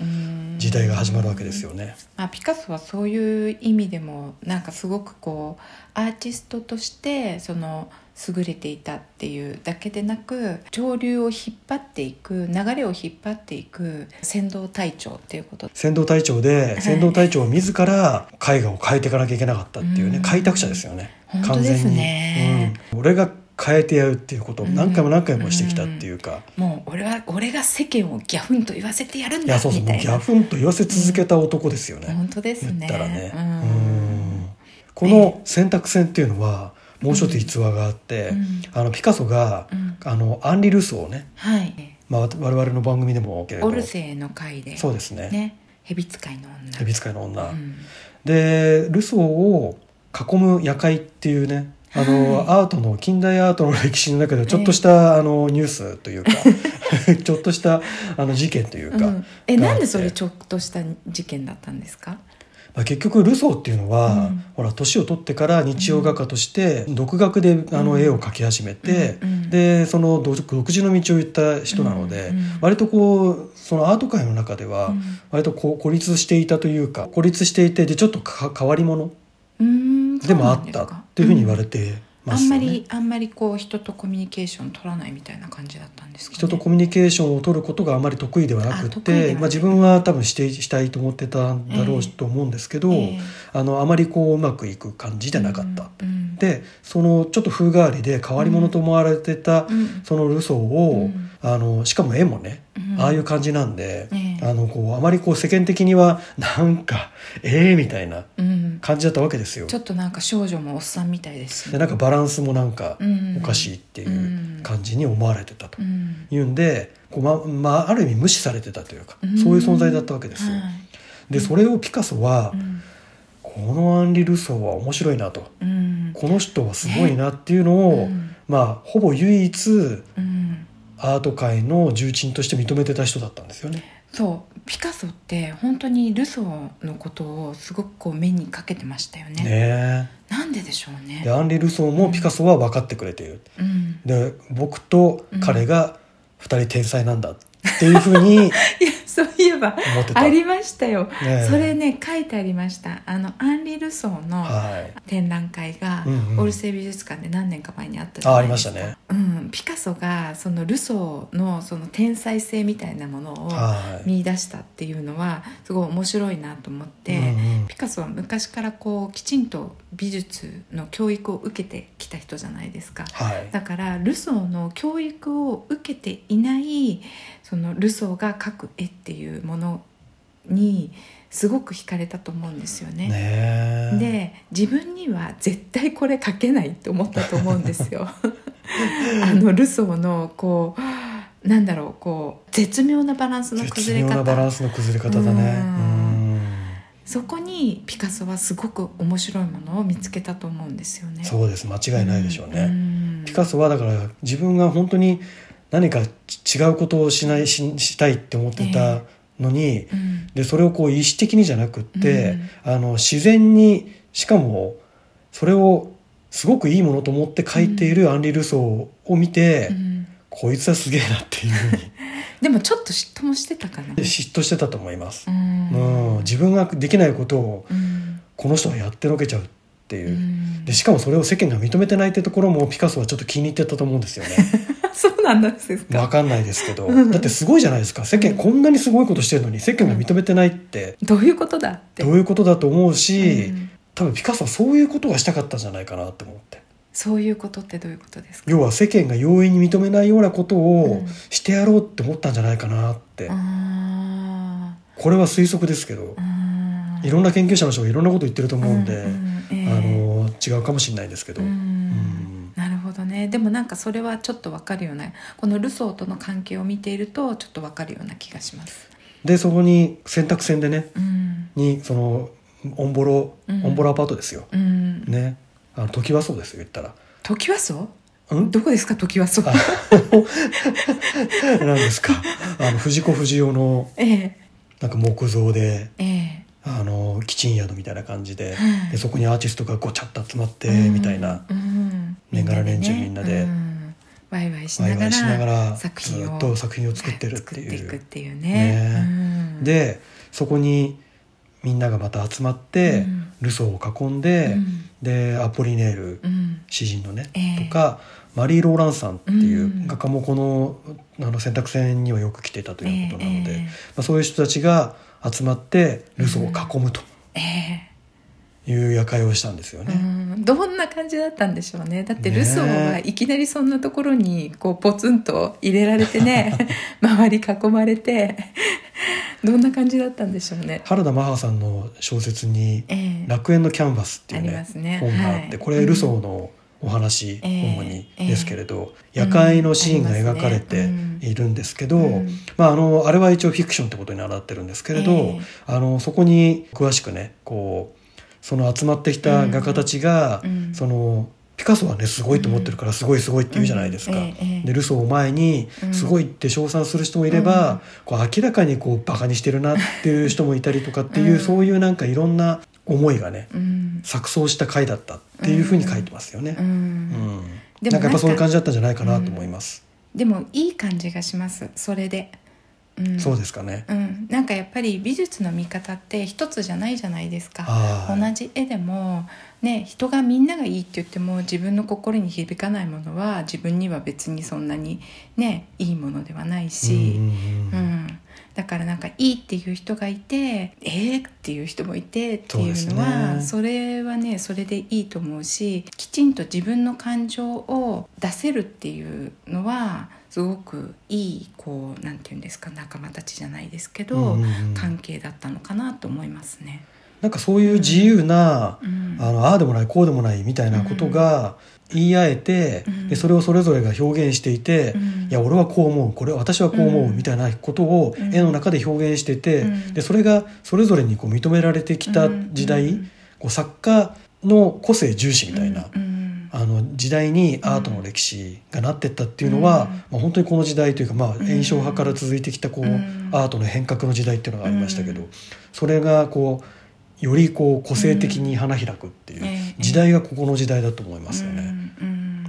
Speaker 2: 時代が始まるわけですよね。
Speaker 1: まあ、ピカソはそういう意味でもなんかすごくこうアーティストとしてその優れていたっていうだけでなく潮流を引っ張っていく流れを引っ張っていく先導隊長っていうこと。
Speaker 2: 先導隊長で先導隊長自ら絵画を変えていかなきゃいけなかったっていうね、
Speaker 1: うん。
Speaker 2: 開拓者ですよね。
Speaker 1: 本当ですね。
Speaker 2: うん、俺が変えてやるっていうことを
Speaker 1: うん。
Speaker 2: 何回も何回もしてきたっていうか、
Speaker 1: もう俺は俺が世間をギャフンと言わせてやるん
Speaker 2: い
Speaker 1: だ
Speaker 2: やそうそうギャフンと言わせ続けた男ですよね、
Speaker 1: 本当ですね。
Speaker 2: 言ったらね、
Speaker 1: うん。
Speaker 2: うん。この選択戦っていうのはもう一つ逸話があって、
Speaker 1: うん。
Speaker 2: あのピカソが、
Speaker 1: うん。
Speaker 2: あのアンリ・ルソーね、
Speaker 1: はい。
Speaker 2: まあ、我々の番組でもけれど
Speaker 1: オルセーの回で。
Speaker 2: そうですね。
Speaker 1: ね。蛇使いの女。
Speaker 2: 蛇使いの女、
Speaker 1: うん。
Speaker 2: でルソーを囲む夜会っていうねあの、
Speaker 1: は
Speaker 2: アートの近代アートの歴史の中で ちょっとした、あのニュースというかちょっとしたあの事件というか、
Speaker 1: うん。えなんでそれちょっとした事件だったんですか？
Speaker 2: まあ、結局ルソーっていうのは、
Speaker 1: うん。
Speaker 2: ほら年を取ってから日曜画家として独学であの
Speaker 1: うん。
Speaker 2: 絵を描き始めて、
Speaker 1: うん。うん。
Speaker 2: でその独独自の道を行った人なので、割とこうそのアート界の中では
Speaker 1: うん。
Speaker 2: 割とこう孤立していたというか孤立していてでちょっとか変わり者でもあったっていうふうに言われ
Speaker 1: て
Speaker 2: て
Speaker 1: あ。んまりあんまりこう人とコミュニケーション取らないみたいな感じだったんですか、ね、
Speaker 2: 人とコミュニケーションを取ることがあまり得意ではなくてまあ、自分は多分してしたいと思ってたんだろう
Speaker 1: ええ
Speaker 2: と思うんですけど、
Speaker 1: ええ
Speaker 2: あのあまりこううまくいく感じじゃなかった、
Speaker 1: うんうん
Speaker 2: でそのちょっと風変わりで変わり者と思われてた、
Speaker 1: うん
Speaker 2: そのルソーを、
Speaker 1: うん。
Speaker 2: あのしかも絵もね、
Speaker 1: うん
Speaker 2: ああいう感じなんで、
Speaker 1: ええ。
Speaker 2: あのこうあまりこう世間的にはなんか ええみたいな
Speaker 1: うん。
Speaker 2: 感じだったわけですよ。
Speaker 1: ちょっとなんか少女もおっさんみたいです。
Speaker 2: でなんかバランスもなんか
Speaker 1: うん。
Speaker 2: おかしいっていう感じに思われてたと。
Speaker 1: うん。
Speaker 2: いうんでこうままあ、ある意味無視されてたというか、
Speaker 1: うん。
Speaker 2: そういう存在だったわけですよ。
Speaker 1: はい。
Speaker 2: でそれをピカソは、
Speaker 1: うん。
Speaker 2: このアンリ・ルソーは面白いなと。
Speaker 1: うん。
Speaker 2: この人はすごいなっていうのを、
Speaker 1: うん。
Speaker 2: まあほぼ唯一
Speaker 1: うん
Speaker 2: アート界の重鎮として認めてた人だったんですよね。
Speaker 1: そう。ピカソって本当にルソーのことをすごくこう目にかけてましたよね。
Speaker 2: ね
Speaker 1: なんででしょうね。
Speaker 2: えでアンリ・ルソーもピカソは分かってくれている。
Speaker 1: うん。
Speaker 2: で僕と彼が二人天才なんだっていうふうに
Speaker 1: そういえば。ありましたよ、
Speaker 2: ねえ。
Speaker 1: それね書いてありました。あのアンリ・ルソーの
Speaker 2: はい。
Speaker 1: 展覧会が
Speaker 2: うんうん。
Speaker 1: オルセイ美術館で何年か前にあったじゃないですか。
Speaker 2: あありましたね。
Speaker 1: うん、ピカソがそのルソーのその天才性みたいなものを
Speaker 2: はい。
Speaker 1: 見出したっていうのはすごい面白いなと思って、
Speaker 2: うんうん。
Speaker 1: ピカソは昔からこうきちんと美術の教育を受けてきた人じゃないですか。
Speaker 2: はい。
Speaker 1: だからルソーの教育を受けていないそのルソーが描く絵っていうものにすごく惹かれたと思うんですよね。
Speaker 2: ねえ
Speaker 1: で自分には絶対これ描けないって思ったと思うんですよ。あのルソーのこうなんだろうこう絶妙なバランスの
Speaker 2: 絶
Speaker 1: 崩れ
Speaker 2: 妙なバラン
Speaker 1: 方
Speaker 2: スの崩れ方だね。
Speaker 1: そこにピカソはすごく面白いものを見つけたと思うんですよね。
Speaker 2: そうです間違いないでしょうね。
Speaker 1: ん
Speaker 2: ピカソはだから自分が本当に何か違うことをしないししたいって思ってたのに、
Speaker 1: うん。
Speaker 2: でそれをこう意思的にじゃなくって、あの自然にしかもそれをすごくいいものと思って書いているアンリ・ルソーを見て、
Speaker 1: うん。
Speaker 2: こいつはすげえなっていう。ふ う
Speaker 1: でもちょっと嫉妬もしてたかな。
Speaker 2: に嫉妬してたと思います。
Speaker 1: う。ん。
Speaker 2: うん、自分ができないことを
Speaker 1: うん。
Speaker 2: この人はやってのけちゃうっていう。う、
Speaker 1: ん。
Speaker 2: でしかもそれを世間が認めてないってところもピカソはちょっと気に入ってたと思うんですよね
Speaker 1: そうなんですか。
Speaker 2: わかんないですけど。
Speaker 1: うん。
Speaker 2: だってすごいじゃないですか。世間こんなにすごいことしてるのに世間が認めてないって。
Speaker 1: どういうことだって。
Speaker 2: どういうことだと思うし、
Speaker 1: うん。
Speaker 2: 多分ピカソはそういうことがしたかったんじゃないかなって思って。
Speaker 1: そういうことってどういうことですか？
Speaker 2: 要は世間が容易に認めないようなことを
Speaker 1: うん。
Speaker 2: してやろうって思ったんじゃないかなって、
Speaker 1: あ
Speaker 2: これは推測ですけど。
Speaker 1: ーあー。
Speaker 2: いろんな研究者の人がいろんなこと言ってると思うんで、
Speaker 1: んええ。
Speaker 2: あの違うかもしれないですけど、
Speaker 1: うんね。でもなんかそれはちょっとわかるようなこのルソーとの関係を見ているとちょっとわかるような気がします。
Speaker 2: でそこに選択戦でね。
Speaker 1: うん。
Speaker 2: にそのオンボロ、
Speaker 1: うん。
Speaker 2: オンボロアパートですよ、
Speaker 1: うん。
Speaker 2: ね。あの時はそうですよ言ったら。
Speaker 1: トキワ荘
Speaker 2: うん？
Speaker 1: どこですかトキワ荘
Speaker 2: あ 何ですか。あの藤子不二雄の
Speaker 1: ええ。
Speaker 2: なんか木造で
Speaker 1: ええ
Speaker 2: あのキチン宿みたいな感じで,、
Speaker 1: はい。
Speaker 2: でそこにアーティストがごちゃっと集まって、
Speaker 1: うん。
Speaker 2: みたいな
Speaker 1: うん。
Speaker 2: 年がら年中
Speaker 1: ね。
Speaker 2: みんなで
Speaker 1: うん。ワイワイしながら
Speaker 2: ず
Speaker 1: 品を
Speaker 2: っと作品を作ってるって
Speaker 1: い
Speaker 2: いう
Speaker 1: ていうね。
Speaker 2: ね。
Speaker 1: うん。
Speaker 2: でそこにみんながまた集まって、
Speaker 1: うん。
Speaker 2: ルソーを囲んで、
Speaker 1: うん。
Speaker 2: でアポリネール
Speaker 1: うん。
Speaker 2: 詩人のね、
Speaker 1: ええ。
Speaker 2: とかマリー・ローランサンっていう
Speaker 1: うん。
Speaker 2: 画家もこのあの選択戦にはよく来ていたということなので、
Speaker 1: ええ。
Speaker 2: まあ、そういう人たちが集まってルソーを囲むと
Speaker 1: ええ。
Speaker 2: いう夜会をしたんですよね。
Speaker 1: うん。どんな感じだったんでしょうね。だってルソーはいきなりそんなところにこうポツンと入れられてね 周り囲まれてどんな感じだったんでしょうね。
Speaker 2: 原田マハさんの小説に
Speaker 1: ええ「
Speaker 2: 楽園のキャンバス」っていう
Speaker 1: あり
Speaker 2: ね
Speaker 1: ますね。
Speaker 2: 本があって
Speaker 1: はい。
Speaker 2: これルソーのお話、
Speaker 1: ええ
Speaker 2: 主に
Speaker 1: ええ。
Speaker 2: ですけれど、夜会のシーンが描かれているんですけど、まあ、あのあれは一応フィクションってことになってるんですけれど、
Speaker 1: ええ。
Speaker 2: あのそこに詳しくねこうその集まってきた画家たちが、
Speaker 1: うん。
Speaker 2: そのピカソはねすごいと思ってるからすごいすごいって言うじゃないですか。でルソーを前に
Speaker 1: うん。
Speaker 2: すごいって称賛する人もいれば、こう明らかにこうバカにしてるなっていう人もいたりとかっていう、
Speaker 1: うん。
Speaker 2: そういうなんかいろんな思いがね
Speaker 1: うん。
Speaker 2: 錯綜した回だったっていうふうに書いてますよね。
Speaker 1: うん。
Speaker 2: なんか。やっぱそういう感じだったんじゃないかなと思います。
Speaker 1: でもいい感じがします。それで、うん、
Speaker 2: そうですかね。
Speaker 1: うん、なんかやっぱり美術の見方って一つじゃないじゃないですか。
Speaker 2: はい。
Speaker 1: 同じ絵でも、ね、人がみんながいいって言っても自分の心に響かないものは自分には別にそんなにねいいものではないし、
Speaker 2: うん
Speaker 1: だからなんかいいっていう人がいてえーっていう人もいてっていうのは
Speaker 2: そ
Speaker 1: それはねそれでいいと思うしきちんと自分の感情を出せるっていうのはすごくいいこうなんていうんですか仲間たちじゃないですけど、
Speaker 2: うんうんうん
Speaker 1: 関係だったのかなと思いますね。
Speaker 2: なんかそういう自由な、
Speaker 1: うん。
Speaker 2: あのああでもないこうでもないみたいなことが言い合えて、
Speaker 1: うん。
Speaker 2: でそれをそれぞれが表現していて、
Speaker 1: うん。
Speaker 2: いや俺はこう思うこれ私はこう思う
Speaker 1: うん。
Speaker 2: みたいなことを
Speaker 1: うん。
Speaker 2: 絵の中で表現してて、
Speaker 1: うん。
Speaker 2: でそれがそれぞれにこう認められてきた時代、
Speaker 1: うん。
Speaker 2: こう作家の個性重視みたいな、あの時代にアートの歴史がなってったっていうのは、
Speaker 1: うん。
Speaker 2: まあ、本当にこの時代というか、まあ、
Speaker 1: ん。
Speaker 2: 炎症派から続いてきたこう、
Speaker 1: うん。
Speaker 2: アートの変革の時代っていうのがありましたけど、
Speaker 1: うん。
Speaker 2: それがこうよりこう個性的に花開くっていう
Speaker 1: ええ。
Speaker 2: 時代がここの時代だと思いますよね。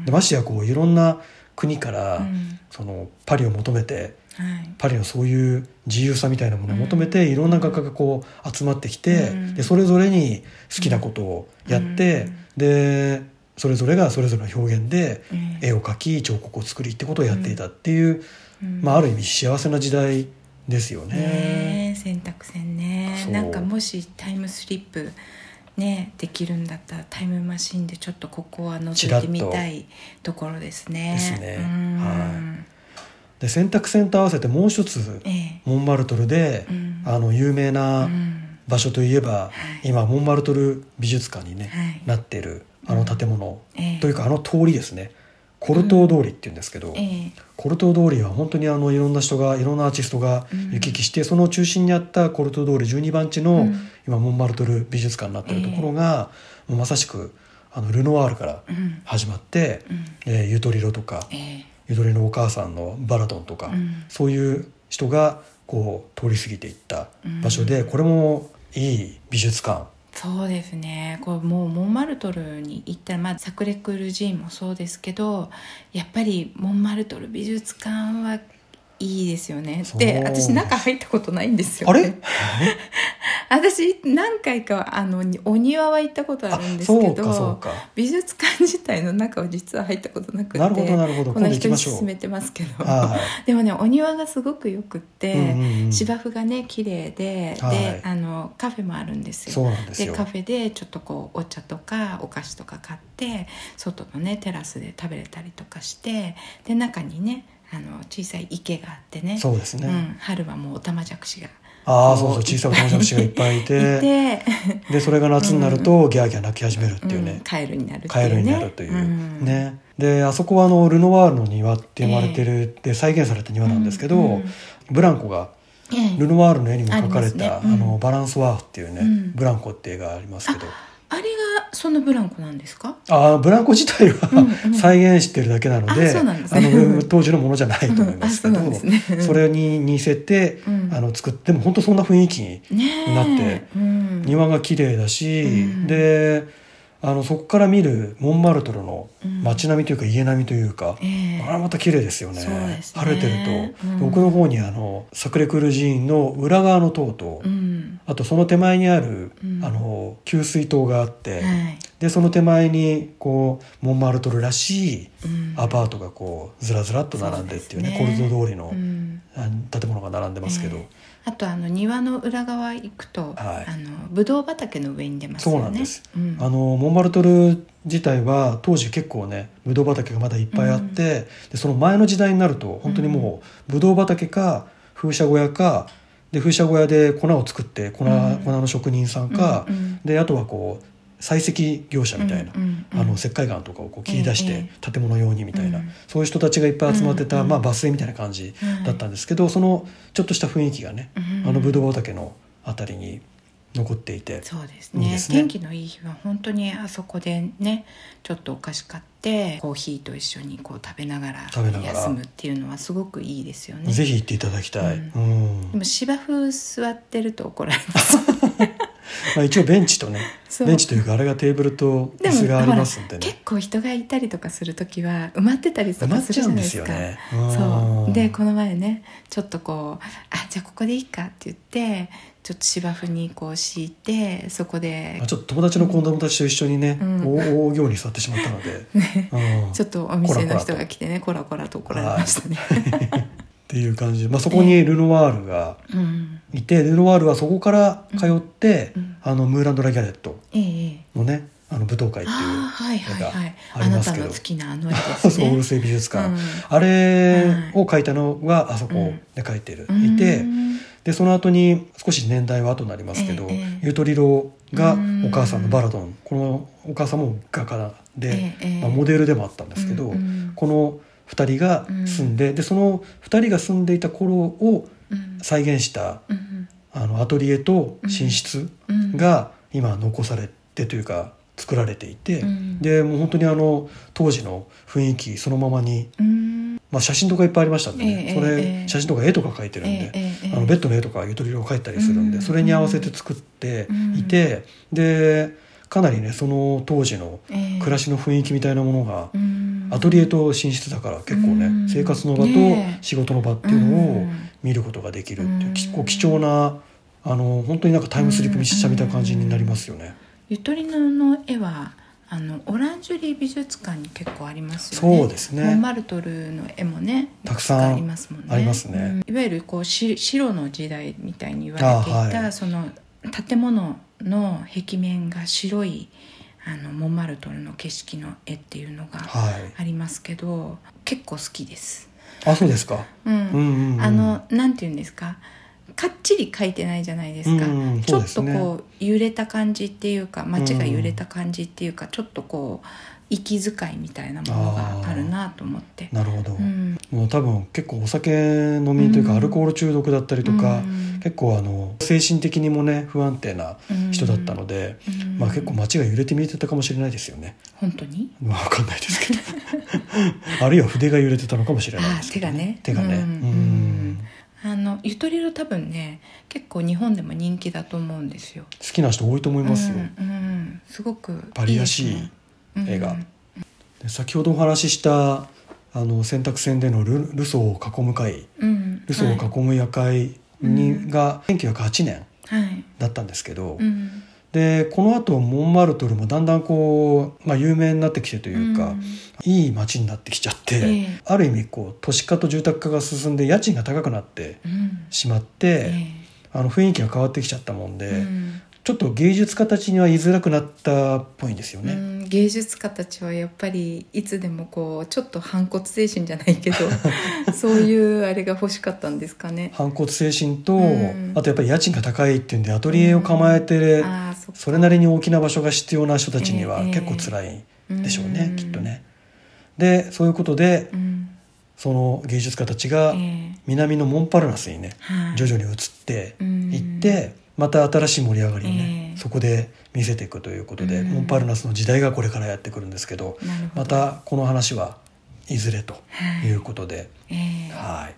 Speaker 2: でましてやこういろんな国から、
Speaker 1: うん。
Speaker 2: そのパリを求めて
Speaker 1: はい。
Speaker 2: パリのそういう自由さみたいなものを求めて、いろんな画家がこう集まってきて、
Speaker 1: うん。
Speaker 2: でそれぞれに好きなことをやって、
Speaker 1: うん。
Speaker 2: でそれぞれがそれぞれの表現で
Speaker 1: ええ。
Speaker 2: 絵を描き彫刻を作りってことをやっていたっていう、
Speaker 1: うん。
Speaker 2: まあ、ある意味幸せな時代ですよね。
Speaker 1: 選択肢ね。なんかもしタイムスリップねできるんだったらタイムマシンでちょっとここは覗いてみたいところですね。
Speaker 2: ですね。
Speaker 1: うん。
Speaker 2: はで選択線と合わせてもう一つ
Speaker 1: ええ。
Speaker 2: モンマルトルで、
Speaker 1: うん。
Speaker 2: あの有名
Speaker 1: う
Speaker 2: なん。場所といえば、
Speaker 1: い。
Speaker 2: 今モンマルトル美術館にね、
Speaker 1: はい。
Speaker 2: なってるあの建物、
Speaker 1: ええ。
Speaker 2: というかあの通りですねコルトー通りっていうんですけど、
Speaker 1: ええ。
Speaker 2: コルトー通りは本当にあのいろんな人がいろんなアーティストが
Speaker 1: うん。
Speaker 2: 行き来して、その中心にあったコルトー通り12番地の、
Speaker 1: うん。
Speaker 2: 今モンマルトル美術館になってるところが、もうまさしくあのルノワールから
Speaker 1: うん。
Speaker 2: 始まって、
Speaker 1: うん。
Speaker 2: えーユトリロとか
Speaker 1: ええ。
Speaker 2: ゆとりのお母さんのバラドンとか、
Speaker 1: うん。
Speaker 2: そういう人がこう通り過ぎていった場所で、
Speaker 1: うん
Speaker 2: これもいい美術館
Speaker 1: そうですね。これもうモンマルトルに行ったら、まあ、サクレクル寺院もそうですけどやっぱりモンマルトル美術館はいいですよね。で私中入ったことないんですよ、
Speaker 2: あ
Speaker 1: ね、
Speaker 2: れ？
Speaker 1: 私何回かあのお庭は行ったことあるんですけど美術館自体の中は実は入ったことなくて
Speaker 2: なるほどなるほど。
Speaker 1: この人に勧めてますけど。
Speaker 2: は
Speaker 1: でもねお庭がすごくよくって、
Speaker 2: うんうんうん。
Speaker 1: 芝生がね綺麗で、
Speaker 2: はい。
Speaker 1: であのカフェもあるんですよ。
Speaker 2: で
Speaker 1: カフェでちょっとこうお茶とかお菓子とか買って外のねテラスで食べれたりとかしてで中にねあの小さい池があってね。
Speaker 2: そうですね、
Speaker 1: うん、春はもうオタマジャクシが
Speaker 2: ああそうそう小さいお友達がいっぱいいて。でそれが夏になるとギャーギャー泣き始めるっていう
Speaker 1: うん。
Speaker 2: ね、
Speaker 1: カエルになるね。
Speaker 2: カエルになるという、
Speaker 1: ん。
Speaker 2: ねであそこはあのルノワールの庭って呼ばれてる、で再現された庭なんですけど、ブランコが
Speaker 1: ええ。
Speaker 2: ルノワールの絵にも描かれたあ、
Speaker 1: ね。うん。
Speaker 2: のバランスワーフっていうね、
Speaker 1: うん。
Speaker 2: ブランコって映画ありますけど。
Speaker 1: あれがそのブランコなんですか？
Speaker 2: あブランコ自体は、再現してるだけなので
Speaker 1: あ
Speaker 2: の当時のものじゃないと思いますけど、
Speaker 1: うんあそね。
Speaker 2: それに似せて、
Speaker 1: うん。
Speaker 2: あの作っても本当そんな雰囲気になって
Speaker 1: うん。
Speaker 2: 庭が綺麗だし、
Speaker 1: うん。
Speaker 2: であのそこから見るモンマルトルの
Speaker 1: うん。
Speaker 2: 街並みというか家並みというか、
Speaker 1: ええ。
Speaker 2: あれまた綺麗ですよね。
Speaker 1: ね。
Speaker 2: 晴れてると、
Speaker 1: うん。
Speaker 2: 奥の方にあのサクレクル寺院の裏側の塔と、
Speaker 1: うん。
Speaker 2: あとその手前にある、
Speaker 1: うん。
Speaker 2: あの給水塔があって、
Speaker 1: はい。
Speaker 2: でその手前にこうモンマルトルらしい
Speaker 1: うん。
Speaker 2: アパートがこうずらずらっと並んでっていうね
Speaker 1: ね。
Speaker 2: コルド通りの建物が並んでますけど、
Speaker 1: ええあとあの庭の裏側行くと、
Speaker 2: はい。
Speaker 1: あのブドウ畑の上に出ますよね。
Speaker 2: そうなんです、
Speaker 1: うん。
Speaker 2: あのモンマルトル自体は当時結構ねブドウ畑がまだいっぱいあって、でその前の時代になると本当にもうブドウ畑か風車小屋かで風車小屋で粉を作って粉,、
Speaker 1: うん。
Speaker 2: 粉の職人さんか、
Speaker 1: うんうん。
Speaker 2: であとはこう採石業者みたいな、あの石灰岩とかをこう切り出し
Speaker 1: え
Speaker 2: て建物用にみたいな、
Speaker 1: うん。
Speaker 2: そういう人たちがいっぱい集まってた、まあ、バス停みたいな感じだったんですけど、そのちょっとした雰囲気がね、
Speaker 1: うん。
Speaker 2: あのブドウ畑のあたりに残っていて。
Speaker 1: そうですね。天気のいい日は本当にあそこでねちょっとお菓子買ってコーヒーと一緒にこう食べながら
Speaker 2: 食べながら。
Speaker 1: 休むっていうのはすごごくいいですよね。
Speaker 2: ぜひ行っていただきたい、
Speaker 1: う
Speaker 2: うん。
Speaker 1: でも芝生座ってると怒られます
Speaker 2: まあ、一応ベンチとねベンチというかあれがテーブルと椅子がありますんでね。
Speaker 1: 結構人がいたりとかする時は埋まってたりとかするじゃないですか。
Speaker 2: ね。
Speaker 1: そう。で
Speaker 2: こ
Speaker 1: この前ねちょっとこう「あじゃあここでいいか」って言ってちょっと芝生にこう敷いてそこで
Speaker 2: ちょっと友達の子供たちと一緒にね、
Speaker 1: うん。
Speaker 2: 大大行に座ってしまったので、うん。
Speaker 1: ちょっとお店の人が来てねコラコラと怒られましたね
Speaker 2: っていう感じ。で、まあ、そこにルノワールが
Speaker 1: うん。
Speaker 2: いて、ルノワールはそこから通って、
Speaker 1: うん。
Speaker 2: あのムーランド・ラ・ギャレットのねあの舞踏会っていう
Speaker 1: ああはいはいはい。
Speaker 2: 絵があ
Speaker 1: あなた
Speaker 2: りますけど。
Speaker 1: の好きなあの絵です
Speaker 2: そうオル
Speaker 1: ね
Speaker 2: セイ美術館、
Speaker 1: うん。
Speaker 2: あれを描いたのがあそこ
Speaker 1: うん。
Speaker 2: で描いてる、
Speaker 1: うん。
Speaker 2: いてでその後に少し年代は後になりますけど、ゆとりろが
Speaker 1: うん。
Speaker 2: お母さんのバラドン。このお母さんも画家で、まあ、モデルでもあったんですけど、この2人が住んで,、でその2人が住んでいた頃を
Speaker 1: うん。
Speaker 2: 再現した
Speaker 1: うん
Speaker 2: あのアトリエと寝室
Speaker 1: うん。
Speaker 2: が今残されてというか作られていて、
Speaker 1: うん。
Speaker 2: でもう本当にあの当時の雰囲気そのままに、
Speaker 1: うん。
Speaker 2: まあ、写真とかいっぱいありましたんでね、
Speaker 1: ええ
Speaker 2: それ、
Speaker 1: ええ。
Speaker 2: 写真とか絵とか描いてるんで、あのベッドの絵とかゆとりを描いたりするんで、
Speaker 1: うん。
Speaker 2: それに合わせて作っていて、でかなりねその当時の
Speaker 1: ええ。
Speaker 2: 暮らしの雰囲気みたいなものが、
Speaker 1: うん。
Speaker 2: アトリエと寝室だから結構ね、
Speaker 1: うん。
Speaker 2: 生活の場と仕事の場っていうのを
Speaker 1: うん
Speaker 2: 見ることができるっていう、
Speaker 1: うん。
Speaker 2: きこう貴重なあの本当になんかタイムスリップしたみたいな感じになりますよね。
Speaker 1: ゆとりのの絵はあのオランジュリー美術館に結構ありますよね。
Speaker 2: そうですね。
Speaker 1: モンマルトルの絵もね
Speaker 2: たくさん
Speaker 1: ありますもんね。
Speaker 2: ありますね。
Speaker 1: うん。いわゆるこうし白の時代みたいに言われていた、
Speaker 2: あはい。
Speaker 1: その建物の壁面が白いあのモンマルトルの景色の絵っていうのが
Speaker 2: はい、
Speaker 1: ありますけど結構好きです、
Speaker 2: あそうですか？
Speaker 1: うん。
Speaker 2: うんうんうん。
Speaker 1: あのなんていうんですか？かっちり描いてないじゃないですか、
Speaker 2: うんうん
Speaker 1: ちょっとこう揺れた感じっていうか街が揺れた感じっていうか、ちょっとこう息遣いみたいなものがあるなと思って。
Speaker 2: なるほど、
Speaker 1: うん。
Speaker 2: もう多分結構お酒飲みというか、
Speaker 1: うん。
Speaker 2: アルコール中毒だったりとか、
Speaker 1: うん。
Speaker 2: 結構あの精神的にもね不安定な人だったので、
Speaker 1: うん。
Speaker 2: まあ、結構街が揺れて見えてたかもしれないですよね。
Speaker 1: 本当に？
Speaker 2: まあ、わかんないですけど。あるいは筆が揺れてたのかもしれない
Speaker 1: あ
Speaker 2: ですけど、
Speaker 1: 手がね。
Speaker 2: 手がね。
Speaker 1: うん
Speaker 2: うん。
Speaker 1: あのゆとりろ多分ね結構日本でも人気だと思うんですよ。
Speaker 2: 好きな人多いと思いますよ、
Speaker 1: うんうん。すごく
Speaker 2: バリらしい
Speaker 1: ですね
Speaker 2: 絵が
Speaker 1: うん。
Speaker 2: で先ほどお話ししたあの選択戦でのルルソーを囲む会。
Speaker 1: うん
Speaker 2: ルソーを囲む夜会に、
Speaker 1: うん。
Speaker 2: が1908年
Speaker 1: はい。
Speaker 2: だったんですけど、
Speaker 1: うん
Speaker 2: でこの後モンマルトルもだんだんこう、まあ、有名になってきてというか、
Speaker 1: うん
Speaker 2: いい街になってきちゃって、
Speaker 1: ええ。
Speaker 2: ある意味こう都市化と住宅化が進んで家賃が高くなって
Speaker 1: うん。
Speaker 2: しまって、
Speaker 1: え
Speaker 2: あの雰囲気が変わってきちゃったもんで、
Speaker 1: えうん
Speaker 2: ちょっと芸術家たちには言いづらくなったっぽいんですよね。
Speaker 1: うん、芸術家たちはやっぱりいつでもこうちょっと反骨精神じゃないけど そういうあれが欲しかったんですかね。
Speaker 2: 反骨精神と、
Speaker 1: うん。
Speaker 2: あとやっぱり家賃が高いっていうんでアトリエを構えて、
Speaker 1: そ
Speaker 2: それなりに大きな場所が必要な人たちには
Speaker 1: ええ
Speaker 2: 結構辛いでしょうね、
Speaker 1: うん。
Speaker 2: きっとね。でそういうことで
Speaker 1: うん。
Speaker 2: その芸術家たちが
Speaker 1: ええ。
Speaker 2: 南のモンパルナスにね
Speaker 1: はい。
Speaker 2: 徐々に移って
Speaker 1: うん。
Speaker 2: いってまた新しい盛り上がりをね、
Speaker 1: ええ。
Speaker 2: そこで見せていくということで、
Speaker 1: うん。
Speaker 2: モンパルナスの時代がこれからやってくるんですけ
Speaker 1: ど
Speaker 2: またこの話はいずれと
Speaker 1: はい
Speaker 2: いうことで、
Speaker 1: ええ。
Speaker 2: はい。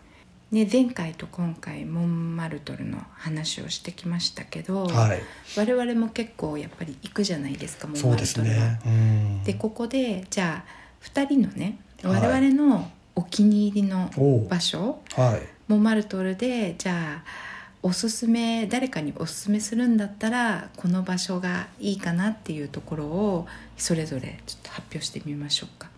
Speaker 1: ね、前回と今回モンマルトルの話をしてきましたけど、
Speaker 2: はい、
Speaker 1: 我々も結構やっぱり行くじゃないですかモンマルトルは。
Speaker 2: ね。うん。
Speaker 1: でここでじゃあ2人のね
Speaker 2: はい。
Speaker 1: 我々のお気に入りの場所、
Speaker 2: はい。
Speaker 1: モンマルトルでじゃあおすすめ誰かにおすすめするんだったらこの場所がいいかなっていうところをそれぞれちょっと発表してみましょうか。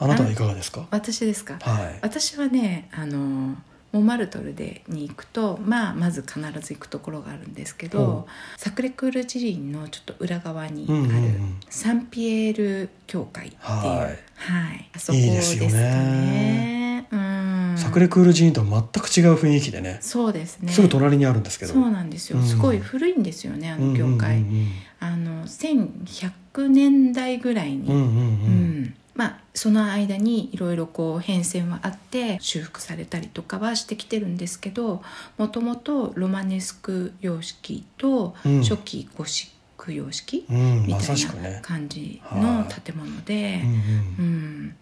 Speaker 2: あなたはいかがですか？
Speaker 1: 私ですか？
Speaker 2: はい。
Speaker 1: 私はねあのモンマルトルでに行くと、まあ、まず必ず行くところがあるんですけ
Speaker 2: ほ
Speaker 1: どサクレクール寺院のちょっと裏側にあ
Speaker 2: うんうん
Speaker 1: る
Speaker 2: うん。
Speaker 1: サンピエール教会っていう、
Speaker 2: はい。
Speaker 1: はい。あそこで
Speaker 2: いいですす
Speaker 1: か
Speaker 2: よ
Speaker 1: ね。うん
Speaker 2: サクレクール寺院とは全く違う雰囲気でね。
Speaker 1: そうですね。
Speaker 2: すぐ隣にあるんですけど。
Speaker 1: そうなんですよ、
Speaker 2: うん。
Speaker 1: すごい古いんですよねあの教会、
Speaker 2: うんうん
Speaker 1: あの1100年代ぐらいに、
Speaker 2: うんうんうん。うん。
Speaker 1: うんまあその間にいろいろこう変遷はあって修復されたりとかはしてきてるんですけどもともとロマネスク様式と
Speaker 2: うん。
Speaker 1: 初期ゴシック様式
Speaker 2: うん。ま
Speaker 1: みたいな感じの建物で
Speaker 2: う、ん
Speaker 1: う
Speaker 2: うん
Speaker 1: ん。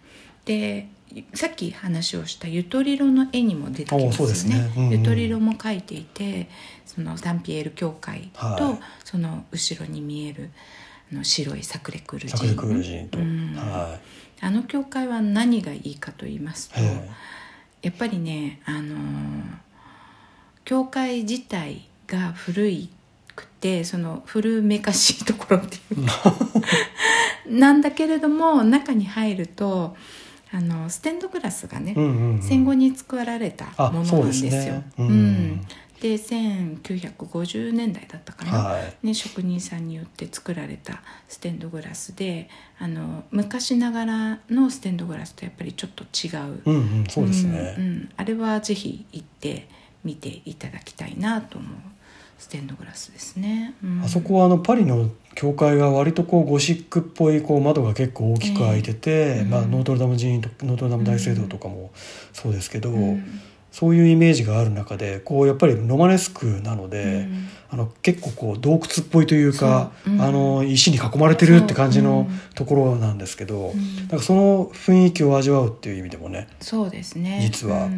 Speaker 1: でさっき話をしたゆとりろの絵にも出てきますよ
Speaker 2: ですね。うんうん。
Speaker 1: ねゆとりろも描いていてそのサンピエール教会と、
Speaker 2: はい。
Speaker 1: その後ろに見えるあの白いサクレクール寺
Speaker 2: サクと、
Speaker 1: うん。
Speaker 2: は
Speaker 1: あの教会は何がいいかと言いますと
Speaker 2: い、
Speaker 1: やっぱりねあのー教会自体が古いくてその古めかしいところっていうか。なんだけれども中に入るとあのステンドグラスがね、
Speaker 2: うんうんうん。
Speaker 1: 戦後に作られた
Speaker 2: あ
Speaker 1: ものなんですよ。
Speaker 2: ね。
Speaker 1: う
Speaker 2: うん。ん。
Speaker 1: で1950年代だったかな、
Speaker 2: はい。
Speaker 1: ね、職人さんによって作られたステンドグラスであの昔ながらのステンドグラスとやっぱりちょっと違う、
Speaker 2: うんうんそうですね、
Speaker 1: うんうん。あれはぜひ行ってみていただきたいなと思うステンドグラスですね、うん。
Speaker 2: あそこはあのパリの教会が割とこうゴシックっぽいこう窓が結構大きく開いてて、
Speaker 1: ええ
Speaker 2: まあ、
Speaker 1: うん
Speaker 2: ノートルダム寺院とノートルダム大聖堂とかもそうですけど、
Speaker 1: うん
Speaker 2: そういうイメージがある中でこうやっぱりロマネスクなので、
Speaker 1: うん。
Speaker 2: あの結構こう洞窟っぽいというか、
Speaker 1: そう。うん。
Speaker 2: あの石に囲まれてるって感じのところなんですけど、
Speaker 1: うん。
Speaker 2: なんかその雰囲気を味わうっていう意味でもね
Speaker 1: そうですね。
Speaker 2: 実は、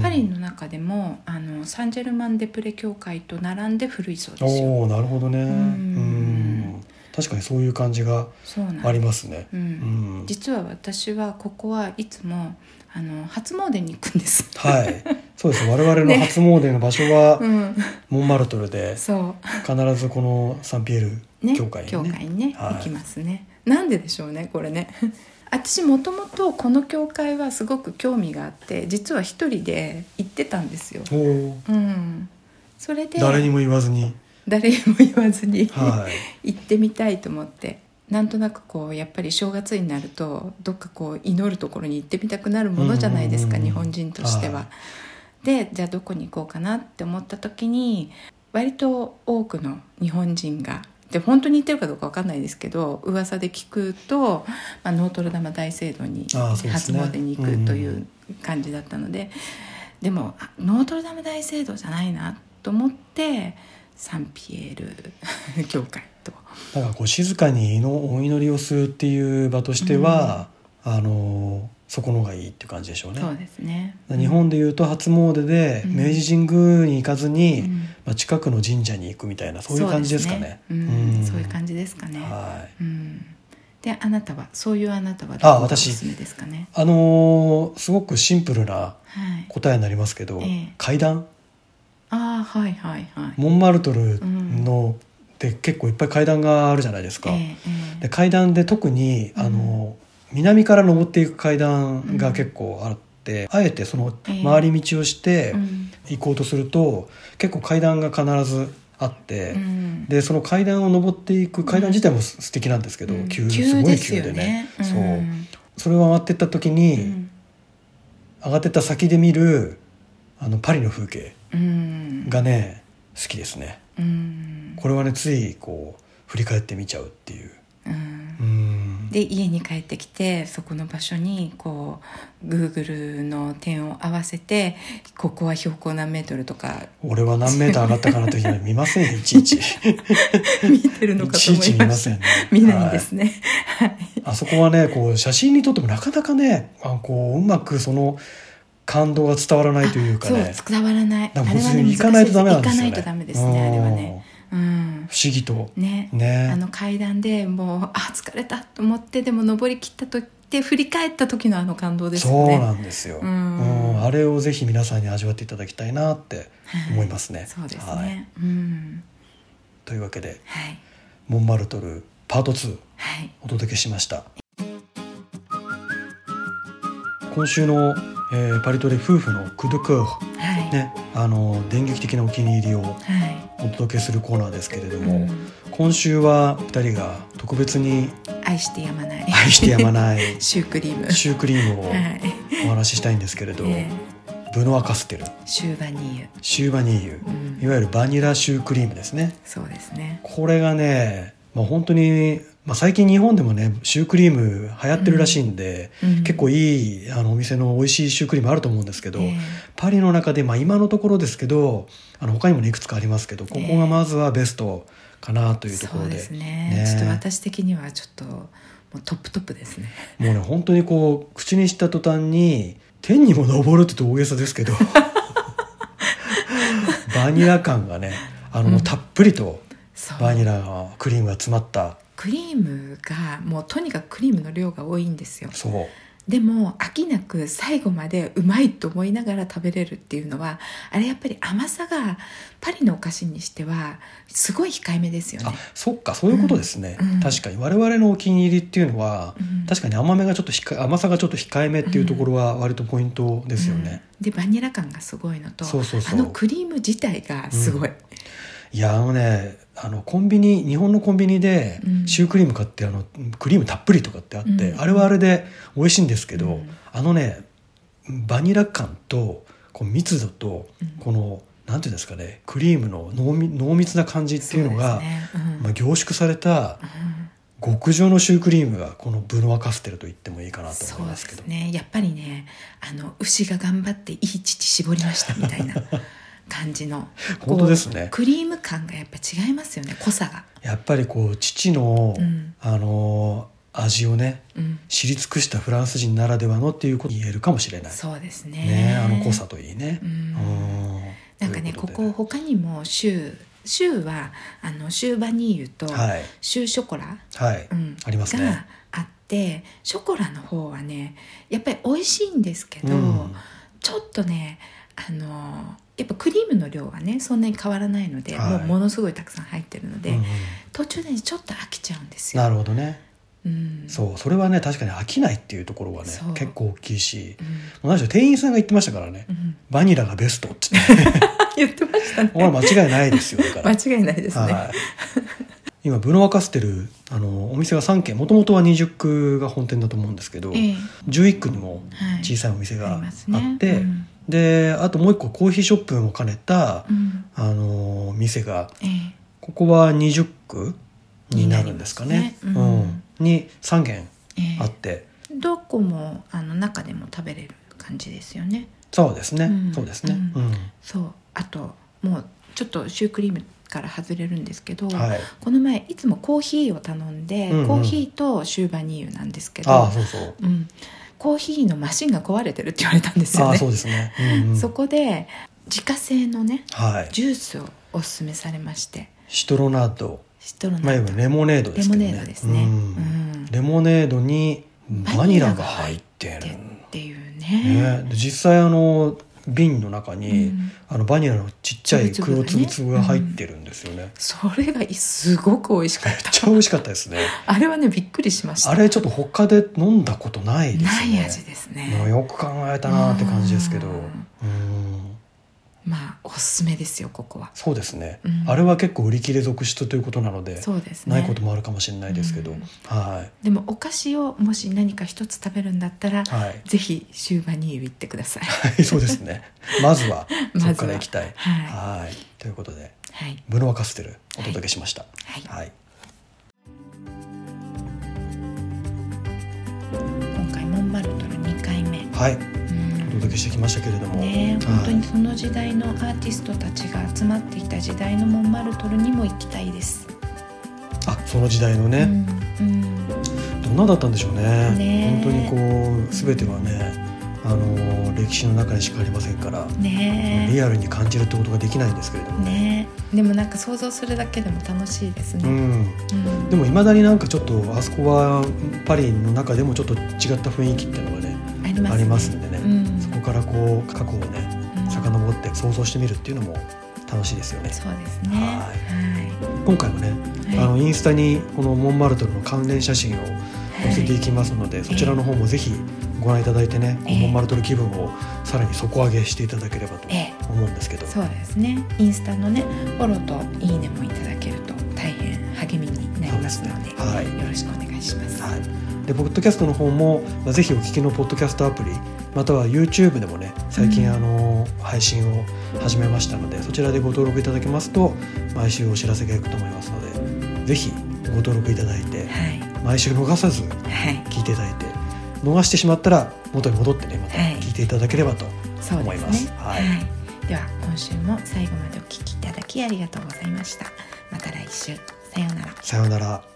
Speaker 1: パリの中でもあのサンジェルマン・デ・プレ教会と並んで古いそうですよ。
Speaker 2: おおなるほどね、
Speaker 1: ん。
Speaker 2: うん。確かにそういう感じがありますね。
Speaker 1: う
Speaker 2: うん。ん。
Speaker 1: 実は私はここはいつもあの初詣に行くんです。
Speaker 2: はい、そうです。我々の
Speaker 1: ね。
Speaker 2: 初詣の場所は、
Speaker 1: うん。
Speaker 2: モンマルトルで
Speaker 1: そ
Speaker 2: 必ずこのサンピエール教会にね。
Speaker 1: 教会にね、
Speaker 2: はい。
Speaker 1: 行きますね。なんででしょうねこれね。私もともとこの教会はすごく興味があって実は一人で行ってたんですよ。うん。それで
Speaker 2: 誰にも言わずに、
Speaker 1: 誰にも言わずに、
Speaker 2: はい、
Speaker 1: 行ってみたいと思ってなんとなくこうやっぱり正月になるとどっかこう祈るところに行ってみたくなるものじゃないですか、日本人としては。
Speaker 2: は
Speaker 1: でじゃあどこに行こうかなって思った時に割と多くの日本人がで本当に行ってるかどうか分かんないですけど噂で聞くと、まあ、ノートルダム大聖堂に初
Speaker 2: ね
Speaker 1: 詣に行くという感じだったので、でもあノートルダム大聖堂じゃないなと思ってサンピエール 教会と。
Speaker 2: だからこう静かにのお祈りをするっていう場としては、あのそこの方がいいっていう感じでしょうね。
Speaker 1: そうですね。
Speaker 2: 日本でいうと初詣で
Speaker 1: うん。
Speaker 2: 明治神宮に行かずに、
Speaker 1: うん。
Speaker 2: まあ、近くの神社に行くみたいなそういう感じですかね。
Speaker 1: そうですうん。そういう感じですかね、
Speaker 2: はい。
Speaker 1: うん、であなたはそういうあなたは
Speaker 2: あ
Speaker 1: どこがお
Speaker 2: 私。
Speaker 1: すすめですかね？
Speaker 2: あのーすごくシンプルな
Speaker 1: はい。
Speaker 2: 答えになりますけど、
Speaker 1: ええ。
Speaker 2: 階段。
Speaker 1: ああはいはいはい。
Speaker 2: モンマルトルの、で結構いっぱい階段があるじゃないですか。
Speaker 1: ええええ。
Speaker 2: で階段で特にあの、南から登っていく階段が結構あって、あえてその
Speaker 1: ええ。
Speaker 2: 回り道をして
Speaker 1: うん。
Speaker 2: 行こうとすると、結構階段が必ずあって、
Speaker 1: うん。
Speaker 2: でその階段を登っていく階段自体もす素敵なんですけど、
Speaker 1: うん。
Speaker 2: 急すごい急でね。そう
Speaker 1: うん。
Speaker 2: それを上がってった時に、
Speaker 1: うん
Speaker 2: 上がってった先で見るあのパリの風景
Speaker 1: うん。
Speaker 2: がね好きですね。
Speaker 1: うん
Speaker 2: これはねついこう振り返って見ちゃうっていう。
Speaker 1: うで家に帰ってきてそこの場所にこう Google の点を合わせてここは標高何メートルとか。
Speaker 2: 俺は何メーター上がったかなというのは見ません いちいち。
Speaker 1: 見てるのかと
Speaker 2: いちいち
Speaker 1: 思いました
Speaker 2: 見ませんね。
Speaker 1: 見ないですね。はい。
Speaker 2: あそこはねこう写真に撮ってもなかなかねあこううまくその感動が伝わらないというかね。
Speaker 1: そう伝わらない。
Speaker 2: だからもう
Speaker 1: あれはね
Speaker 2: 行かないとダメなんですよね。
Speaker 1: 行かないとダメですねあれはね。うん。
Speaker 2: 不思議と。
Speaker 1: ね。
Speaker 2: ね。
Speaker 1: あの階段でもうあ疲れたと思ってでも登り切ったとって振り返った時のあの感動ですよ
Speaker 2: そう
Speaker 1: ね
Speaker 2: なんですよ、
Speaker 1: うん。
Speaker 2: うん。あれをぜひ皆さんに味わっていただきたいなって思いますね、
Speaker 1: は いそうですね、
Speaker 2: はい。
Speaker 1: うん。
Speaker 2: というわけで
Speaker 1: はい。
Speaker 2: モンマルトルパート2
Speaker 1: はい。
Speaker 2: お届けしました。今週の、えーパリトレ夫婦のクドゥクー
Speaker 1: はい、
Speaker 2: ねあの電撃的なお気に入りを
Speaker 1: はい。
Speaker 2: お届けするコーナーですけれども、
Speaker 1: うん。
Speaker 2: 今週は2人が特別に
Speaker 1: 愛してやまない。
Speaker 2: 愛してやまない
Speaker 1: シュークリーム。
Speaker 2: シュークリームを
Speaker 1: はい。
Speaker 2: お話ししたいんですけれど、
Speaker 1: え
Speaker 2: ブノアカステル。
Speaker 1: ーシューバニーユ、
Speaker 2: シューバニーユ。
Speaker 1: うん。
Speaker 2: いわゆるバニラシュークリームですね。
Speaker 1: そうですね。
Speaker 2: これがね、まあ、本当に、まあ、最近日本でもねシュークリーム流行ってるらしいんで、
Speaker 1: うん。
Speaker 2: 結構いいあのお店の美味しいシュークリームあると思うんですけど、
Speaker 1: ええ。
Speaker 2: パリの中で、まあ、今のところですけどあの他にもねいくつかありますけどここがまずはベストかなというところで,、
Speaker 1: そうですね。ちょっと私的にはちょっともうトップトップですね。
Speaker 2: もうね本当にこう口にした途端に天にも昇るって言うと大げさですけど バニラ感がねあの、
Speaker 1: うん
Speaker 2: たっぷりとバニラがクリームが詰まった
Speaker 1: クリームがもうとにかくクリームの量が多いんですよ。
Speaker 2: そう。
Speaker 1: でも飽きなく最後までうまいと思いながら食べれるっていうのはあれやっぱり甘さがパリのお菓子にしてはすごい控えめですよね。
Speaker 2: あそっかそういうことですね、
Speaker 1: うんうん。
Speaker 2: 確かに。我々のお気に入りっていうのは、
Speaker 1: うん。
Speaker 2: 確かに甘めがちょっと控え甘さがちょっと控えめっていうところは割とポイントですよね、
Speaker 1: うん。でバニラ感がすごいのとあのクリーム自体がすごい、
Speaker 2: いやあのねあのコンビニ日本のコンビニで
Speaker 1: うん。
Speaker 2: シュークリーム買ってあのクリームたっぷりとかってあって、
Speaker 1: うん。
Speaker 2: あれはあれで美味しいんですけど、
Speaker 1: うん。
Speaker 2: あのねバニラ感とこう密度と
Speaker 1: うん。
Speaker 2: この、なんていうんですかねクリームの濃密な感じっていうのが
Speaker 1: ね。うん。
Speaker 2: まあ、凝縮された
Speaker 1: うん。
Speaker 2: 極上のシュークリームがこのブノワカステルと言ってもいいかなと思いますけど。
Speaker 1: すね。やっぱりねあの牛が頑張っていい乳絞りましたみたいな 感じの
Speaker 2: 本当ですね。
Speaker 1: クリーム感がやっぱ違いますよね濃さが。
Speaker 2: やっぱりこう父の、
Speaker 1: うん。
Speaker 2: あの味をね
Speaker 1: うん。
Speaker 2: 知り尽くしたフランス人ならではのっていうことに言えるかもしれない。
Speaker 1: そうですね。
Speaker 2: ねあの濃さといいね。
Speaker 1: うん。
Speaker 2: うん。
Speaker 1: なんかねここ他にもシューシューはあのシューバニーユと
Speaker 2: はい。
Speaker 1: シューショコラ、
Speaker 2: はい、
Speaker 1: うん。
Speaker 2: ありますね。
Speaker 1: があってショコラの方はねやっぱり美味しいんですけど、
Speaker 2: うん。
Speaker 1: ちょっとねあのやっぱクリームの量はねそんなに変わらないので、
Speaker 2: はい。
Speaker 1: もうものすごいたくさん入ってるので、
Speaker 2: うんうん。
Speaker 1: 途中でねちょっと飽きちゃうんですよ。
Speaker 2: なるほどね。
Speaker 1: うん、
Speaker 2: そうそれはね確かに飽きないっていうところはね結構大きいし
Speaker 1: うん。
Speaker 2: 何でしょう店員さんが言ってましたからね
Speaker 1: うん。
Speaker 2: バニラがベストって。
Speaker 1: 言ってましたね。
Speaker 2: 間違いないですよだから。
Speaker 1: 間違いないですね、
Speaker 2: はい、今ブノワカステルあのお店が3軒もともとは20区が本店だと思うんですけど、
Speaker 1: ええ。
Speaker 2: 11区にも
Speaker 1: はい。
Speaker 2: 小さいお店があって、
Speaker 1: ねうん
Speaker 2: であともう一個コーヒーショップも兼ねた、
Speaker 1: うん。
Speaker 2: あの店が
Speaker 1: ええ。
Speaker 2: ここは20区になるんですかね。
Speaker 1: ね。うん。
Speaker 2: うん。に3軒
Speaker 1: ええ。
Speaker 2: あって、
Speaker 1: どこもあの中でも食べれる感じですよね。
Speaker 2: そうですね、
Speaker 1: うん。
Speaker 2: そうですね、
Speaker 1: う
Speaker 2: うん。
Speaker 1: そう。あともうちょっとシュークリームから外れるんですけど、
Speaker 2: はい。
Speaker 1: この前いつもコーヒーを頼んで、
Speaker 2: うんうん。
Speaker 1: コーヒーとシューバニーユなんですけど
Speaker 2: ああそうそう。
Speaker 1: うん、コーヒーのマシンが壊れてるって言われたんですよね。
Speaker 2: そうですね、うんうん。
Speaker 1: そこで自家製のね
Speaker 2: はい。
Speaker 1: ジュースをおすすめされまして。
Speaker 2: シトロナード。
Speaker 1: シトロナ
Speaker 2: まあ、いわゆるレモネードですけどね。
Speaker 1: レモネードですね。
Speaker 2: レモネードにバニラが入ってる。
Speaker 1: でっていうね。
Speaker 2: ね、で実際あの瓶の中に、
Speaker 1: うん。
Speaker 2: あのバニラのちっちゃい黒
Speaker 1: 粒々が
Speaker 2: 入ってるんですよね、めっ
Speaker 1: それがすごく美味しかった。
Speaker 2: ちゃ美味しかったですね。
Speaker 1: あれはねびっくりしました。
Speaker 2: あれちょっと他で飲んだことないですよね。
Speaker 1: ない味ですね。
Speaker 2: よく考えたなって感じですけど。
Speaker 1: う
Speaker 2: うんん
Speaker 1: まあおすすめですよここは。
Speaker 2: そうですね、
Speaker 1: うん。
Speaker 2: あれは結構売り切れ続出ということなので
Speaker 1: そうですね。
Speaker 2: ないこともあるかもしれないですけど、
Speaker 1: うん。
Speaker 2: は
Speaker 1: でもお菓子をもし何か一つ食べるんだったら、
Speaker 2: いはい。
Speaker 1: ぜひシューバニーユ行ってください。
Speaker 2: はいそうですね。まずは そこから行きたい。
Speaker 1: はい。
Speaker 2: はい。ということで
Speaker 1: はい。
Speaker 2: ブノワカステルお届けしました。
Speaker 1: はい。
Speaker 2: はい。
Speaker 1: 今回モンマルトル2回目。
Speaker 2: はい、届けしてきましたけれども、
Speaker 1: ね
Speaker 2: はい。
Speaker 1: 本当にその時代のアーティストたちが集まっていた時代のモンマルトルにも行きたいです、
Speaker 2: あその時代のね、
Speaker 1: うんうん。
Speaker 2: どんなだったんでしょうね。
Speaker 1: ね
Speaker 2: 本当にこう全てはねあの歴史の中にしかありませんから、
Speaker 1: ね
Speaker 2: リアルに感じるってことができないんですけれどもね。
Speaker 1: ねでもなんか想像するだけでも楽しいですね、
Speaker 2: うん、
Speaker 1: うん。
Speaker 2: でもいまだになんかちょっとあそこはパリの中でもちょっと違った雰囲気っていうのがね
Speaker 1: ありますね。
Speaker 2: ありますんでね、からこう過去をね
Speaker 1: うん。
Speaker 2: 遡って想像してみるっていうのも楽しいですよね。
Speaker 1: そうですね。
Speaker 2: は
Speaker 1: は
Speaker 2: 今回もね、
Speaker 1: い。
Speaker 2: あのインスタにこのモンマルトルの関連写真を載せていきますので、そちらの方もぜひご覧いただいてね、こう
Speaker 1: ええ
Speaker 2: モンマルトル気分をさらに底上げしていただければと
Speaker 1: ええ。
Speaker 2: 思うんですけど、
Speaker 1: そうですね。インスタのねフォローといいねもいただけると大変励みになりますので
Speaker 2: ね。はい。
Speaker 1: よろしくお願いします、
Speaker 2: はい、でポッドキャストの方も、まあ、ぜひお聞きのポッドキャストアプリまたは YouTube でもね最近、
Speaker 1: うん。
Speaker 2: あの配信を始めましたのでそちらでご登録いただけますと毎週お知らせがいくと思いますのでぜひご登録いただいて
Speaker 1: はい。
Speaker 2: 毎週逃さず
Speaker 1: はい。
Speaker 2: 聞いていただいて逃してしまったら元に戻ってねまた
Speaker 1: はい。
Speaker 2: 聞いていただければと、思います。はい。
Speaker 1: では今週も最後までお聞きいただきありがとうございました。また来週。さようなら。
Speaker 2: さようなら。